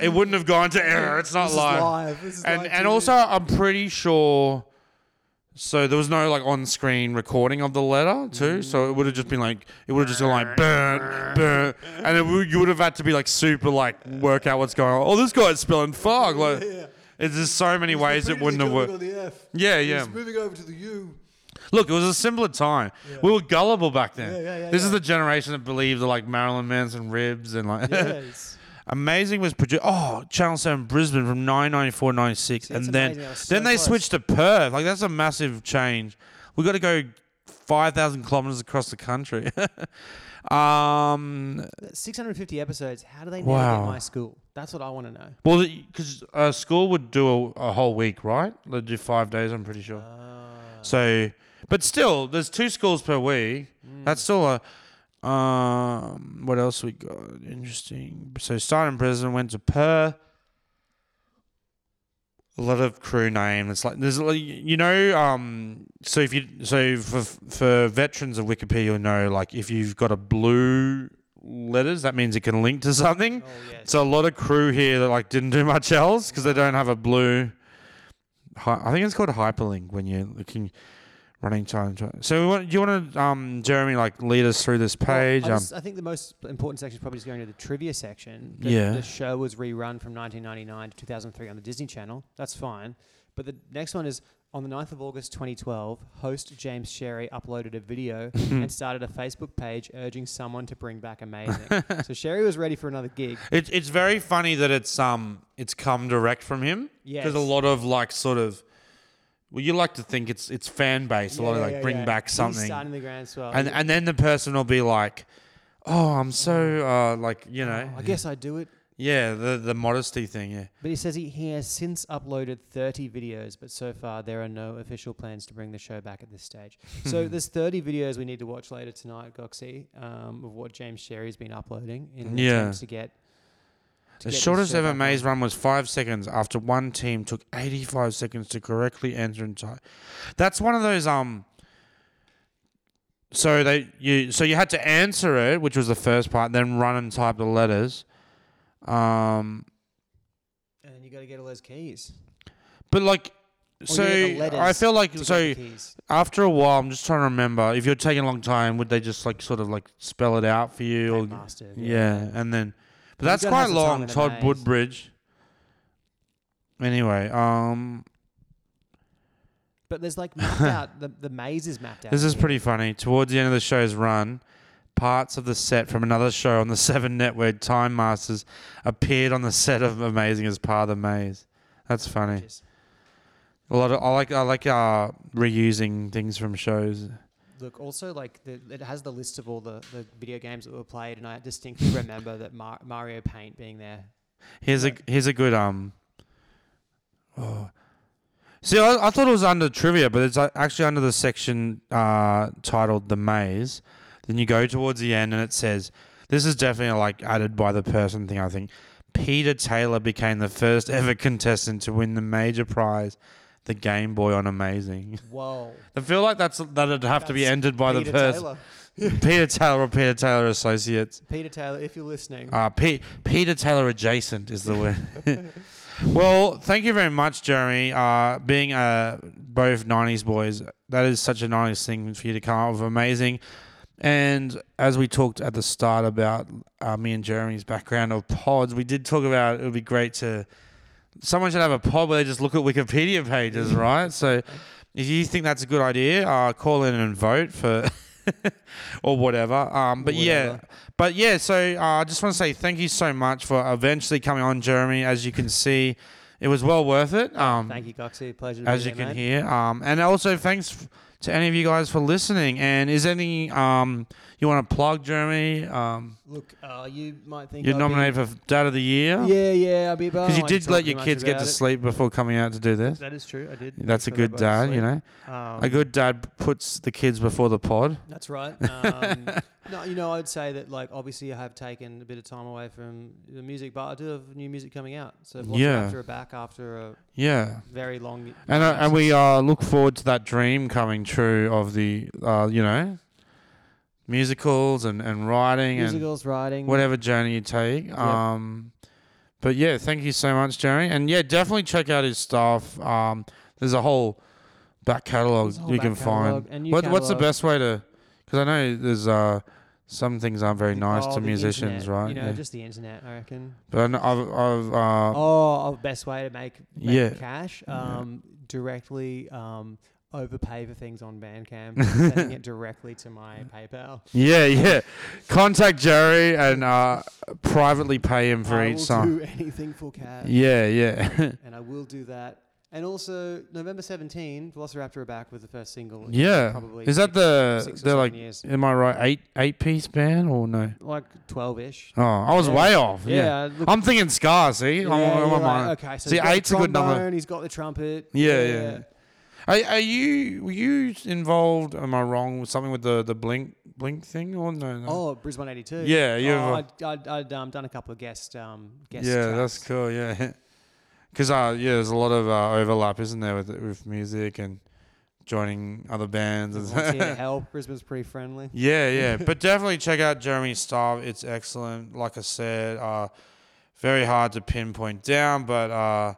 Speaker 3: it wouldn't have gone to error. It's not live.
Speaker 2: This is
Speaker 3: And and also I'm pretty sure. So there was no like on-screen recording of the letter too. So it would have just been like it would have just been like burn, burn, and it would, you would have had to be like super like work out what's going on. Oh, this guy's spelling fog. Like, it's just so many ways it wouldn't have worked. Yeah, yeah.
Speaker 4: moving over to the U.
Speaker 3: Look, it was a simpler time. We were gullible back then.
Speaker 4: Yeah, yeah, yeah,
Speaker 3: this is the generation that believed that like Marilyn Manson ribs and like. Amazing was produced. Oh, Channel Seven Brisbane from 994 96,
Speaker 2: See,
Speaker 3: and then
Speaker 2: amazing. That so
Speaker 3: then they
Speaker 2: close.
Speaker 3: switched to Perth. Like that's a massive change. We got to go 5,000 kilometers across the country. *laughs* um,
Speaker 2: 650 episodes. How do they never
Speaker 3: Wow.
Speaker 2: get my school? That's what I want to know.
Speaker 3: well, because uh, school would do a, a whole week, right? They'd do five days. I'm pretty sure. So, but still, there's two schools per week. That's still a. Um, what else we got? Interesting. So started in Brisbane, went to Perth. A lot of crew name. It's like there's like, you know um so if you so for for veterans of Wikipedia you'll know like if you've got a blue letters. That means it can link to something.
Speaker 2: Oh yes.
Speaker 3: So a lot of crew here that like didn't do much else because they don't have a blue. Hi- I think it's called hyperlink when you're looking running time. So we want, do you want to, um, Jeremy, like lead us through this
Speaker 2: Well,
Speaker 3: page?
Speaker 2: I,
Speaker 3: um,
Speaker 2: I think the most important section is probably just going to the trivia section. The,
Speaker 3: Yeah.
Speaker 2: The show was rerun from 1999 to 2003 on the Disney Channel. That's fine. But the next one is on the 9th of August 2012, host James Sherry uploaded a video *laughs* and started a Facebook page urging someone to bring back Amazing. *laughs* so Sherry was ready for another gig.
Speaker 3: It, it's very funny that it's um it's come direct from him Yeah. because a lot of like sort of well you like to think it's it's fan based a lot of like bring back
Speaker 2: He's
Speaker 3: something
Speaker 2: starting the groundswell.
Speaker 3: and and then the person will be like oh I'm so uh like you know
Speaker 2: I guess I do it.
Speaker 3: yeah the the modesty thing yeah
Speaker 2: But he says he, he has since uploaded 30 videos, but so far there are no official plans to bring the show back at this stage. so there's 30 videos we need to watch later tonight, Goxie, um, of what James Sherry's been uploading in
Speaker 3: Yeah.
Speaker 2: attempt to get.
Speaker 3: The shortest ever maze run was five seconds after one team took 85 seconds to correctly enter and type. That's one of those um. So they you so you had to answer it, which was the first part, then run and type the letters. Um,
Speaker 2: And you got to get all those keys.
Speaker 3: but like, so
Speaker 2: you get the letters
Speaker 3: I feel like so after a while, I'm just trying to remember if you're taking a long time, would they just like sort of like spell it out for you? Or,
Speaker 2: Master,
Speaker 3: yeah, and then but that's quite
Speaker 2: have the time
Speaker 3: long. Todd. Woodbridge. Anyway, um,
Speaker 2: But there's like mapped *laughs* out, the, the maze is mapped out.
Speaker 3: this is
Speaker 2: here.
Speaker 3: pretty funny. Towards the end of the show's run, parts of the set from another show on the *laughs* Seven Network, Time Masters, appeared on the set of Amazing as part of the maze. That's funny. A lot of I like I like uh reusing things from shows.
Speaker 2: Look, also like the, it has the list of all the, the video games that were played, and I distinctly *laughs* remember that Mar- Mario Paint being there.
Speaker 3: Here's a here's a good um. Oh. See, I, I thought it was under trivia, but it's uh, actually under the section uh, titled "The Maze." Then you go towards the end, and it says, "This is definitely like added by the person thing." I think Peter Taylor became the first ever contestant to win the major prize, the Game Boy on Amazing. *laughs*
Speaker 2: Whoa.
Speaker 3: I feel like that's that'd have to be
Speaker 2: That's
Speaker 3: entered by
Speaker 2: Peter
Speaker 3: the person,
Speaker 2: Taylor. *laughs*
Speaker 3: Peter Taylor or Peter Taylor Associates.
Speaker 2: Peter Taylor, if you're listening.
Speaker 3: Uh, Peter Taylor adjacent is the word. *laughs* well, thank you very much, Jeremy. Uh, being uh, both 90s boys, that is such a nice thing for you to come up with. Amazing. And as we talked at the start about uh, me and Jeremy's background of pods, we did talk about it would be great to. Someone should have a pod where they just look at Wikipedia pages, right? So if you think that's a good idea, uh, call in and vote for. *laughs* or whatever. Um, but yeah, but yeah, so uh, I just want to say thank you so much for eventually coming on, Jeremy. As you can see, it was well worth it. Um,
Speaker 2: Thank you, Goxie. Pleasure to
Speaker 3: as
Speaker 2: be
Speaker 3: you
Speaker 2: there,
Speaker 3: can
Speaker 2: mate.
Speaker 3: hear. Um, and also thanks f- to any of you guys for listening. And is any um, you want to plug, Jeremy? Um,
Speaker 2: Look, uh, you might think
Speaker 3: you're
Speaker 2: I'd
Speaker 3: nominated for Dad of the Year
Speaker 2: yeah, yeah, I'll be.
Speaker 3: because you did let your kids get to
Speaker 2: sleep.
Speaker 3: sleep before coming out to do this.
Speaker 2: That is true. I did.
Speaker 3: That's a good dad, you know.
Speaker 2: Um,
Speaker 3: A good dad puts the kids before the pod.
Speaker 2: That's right. *laughs* Um, no, you know, I'd say that like obviously I have taken a bit of time away from the music, but I do have new music coming out. So
Speaker 3: Yeah.
Speaker 2: after a back after a
Speaker 3: Yeah.
Speaker 2: very long.
Speaker 3: And uh, and we uh, look forward to that dream coming true of the uh, you know musicals and, and writing and
Speaker 2: musicals, writing,
Speaker 3: whatever journey you take. Um, but yeah, thank you so much, Jerry. And yeah, definitely check out his stuff. Um, there's a whole back catalog
Speaker 2: whole
Speaker 3: you
Speaker 2: back
Speaker 3: can
Speaker 2: catalogue
Speaker 3: find.
Speaker 2: and
Speaker 3: What, what's the best way to? Because I know there's uh, some things aren't very nice
Speaker 2: Oh,
Speaker 3: to musicians,
Speaker 2: internet,
Speaker 3: right?
Speaker 2: You know,
Speaker 3: Yeah.
Speaker 2: just the internet, I reckon.
Speaker 3: But I I've, I've uh,
Speaker 2: oh, a best way to make, make
Speaker 3: Yeah.
Speaker 2: cash.
Speaker 3: Yeah.
Speaker 2: Um, directly um, overpay for things on Bandcamp, *laughs* sending it directly to my PayPal.
Speaker 3: yeah, yeah. Contact Jerry and uh, privately pay him for
Speaker 2: I
Speaker 3: each
Speaker 2: will
Speaker 3: song.
Speaker 2: do anything for cash.
Speaker 3: Yeah, yeah.
Speaker 2: and I will do that. And also, November 17, Velociraptor are back with the first single. in
Speaker 3: Yeah.
Speaker 2: Probably
Speaker 3: Is that
Speaker 2: six-
Speaker 3: the
Speaker 2: six or
Speaker 3: they're
Speaker 2: seven
Speaker 3: like
Speaker 2: years.
Speaker 3: am I right? Eight eight piece band or no?
Speaker 2: Like 12 ish.
Speaker 3: Oh, I was
Speaker 2: Yeah.
Speaker 3: way off. Yeah.
Speaker 2: Yeah. look-
Speaker 3: I'm thinking ska, see?
Speaker 2: yeah,
Speaker 3: I'm,
Speaker 2: you're like, okay, so
Speaker 3: See,
Speaker 2: he's got the
Speaker 3: eight's a good number.
Speaker 2: trombone, He's got the trumpet.
Speaker 3: Yeah, yeah. Are, are you were you involved? Am I wrong with something with the, the blink blink thing or no? no?
Speaker 2: Oh, Brisbane 82.
Speaker 3: Yeah, you
Speaker 2: Oh,
Speaker 3: have
Speaker 2: I'd, I'd, I'd um, done a couple of guest um, guest
Speaker 3: yeah, that's cool. Yeah, because uh, yeah, there's a lot of uh, overlap, isn't there, with with music and joining other bands. and-
Speaker 2: Wants here to *laughs* help. Brisbane's pretty friendly.
Speaker 3: yeah, yeah. *laughs* But definitely check out Jeremy's stuff. It's excellent. Like I said, uh, very hard to pinpoint down, but uh,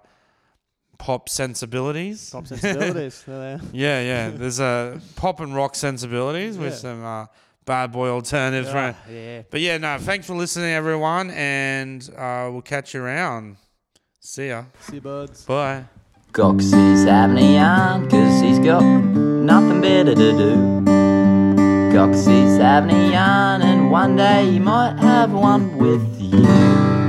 Speaker 3: pop sensibilities.
Speaker 2: Pop sensibilities. *laughs* There they are.
Speaker 3: Yeah, yeah. There's a pop and rock sensibilities with
Speaker 2: Yeah.
Speaker 3: some uh, bad boy alternatives. right?
Speaker 2: Ah, yeah.
Speaker 3: But yeah, no. Thanks for listening, everyone, and uh, we'll catch you around. See ya.
Speaker 2: See you, buds.
Speaker 3: Bye.
Speaker 1: Goxie's having a yarn, cause he's got nothing better to do. Goxie's having a yarn, and one day he might have one with you.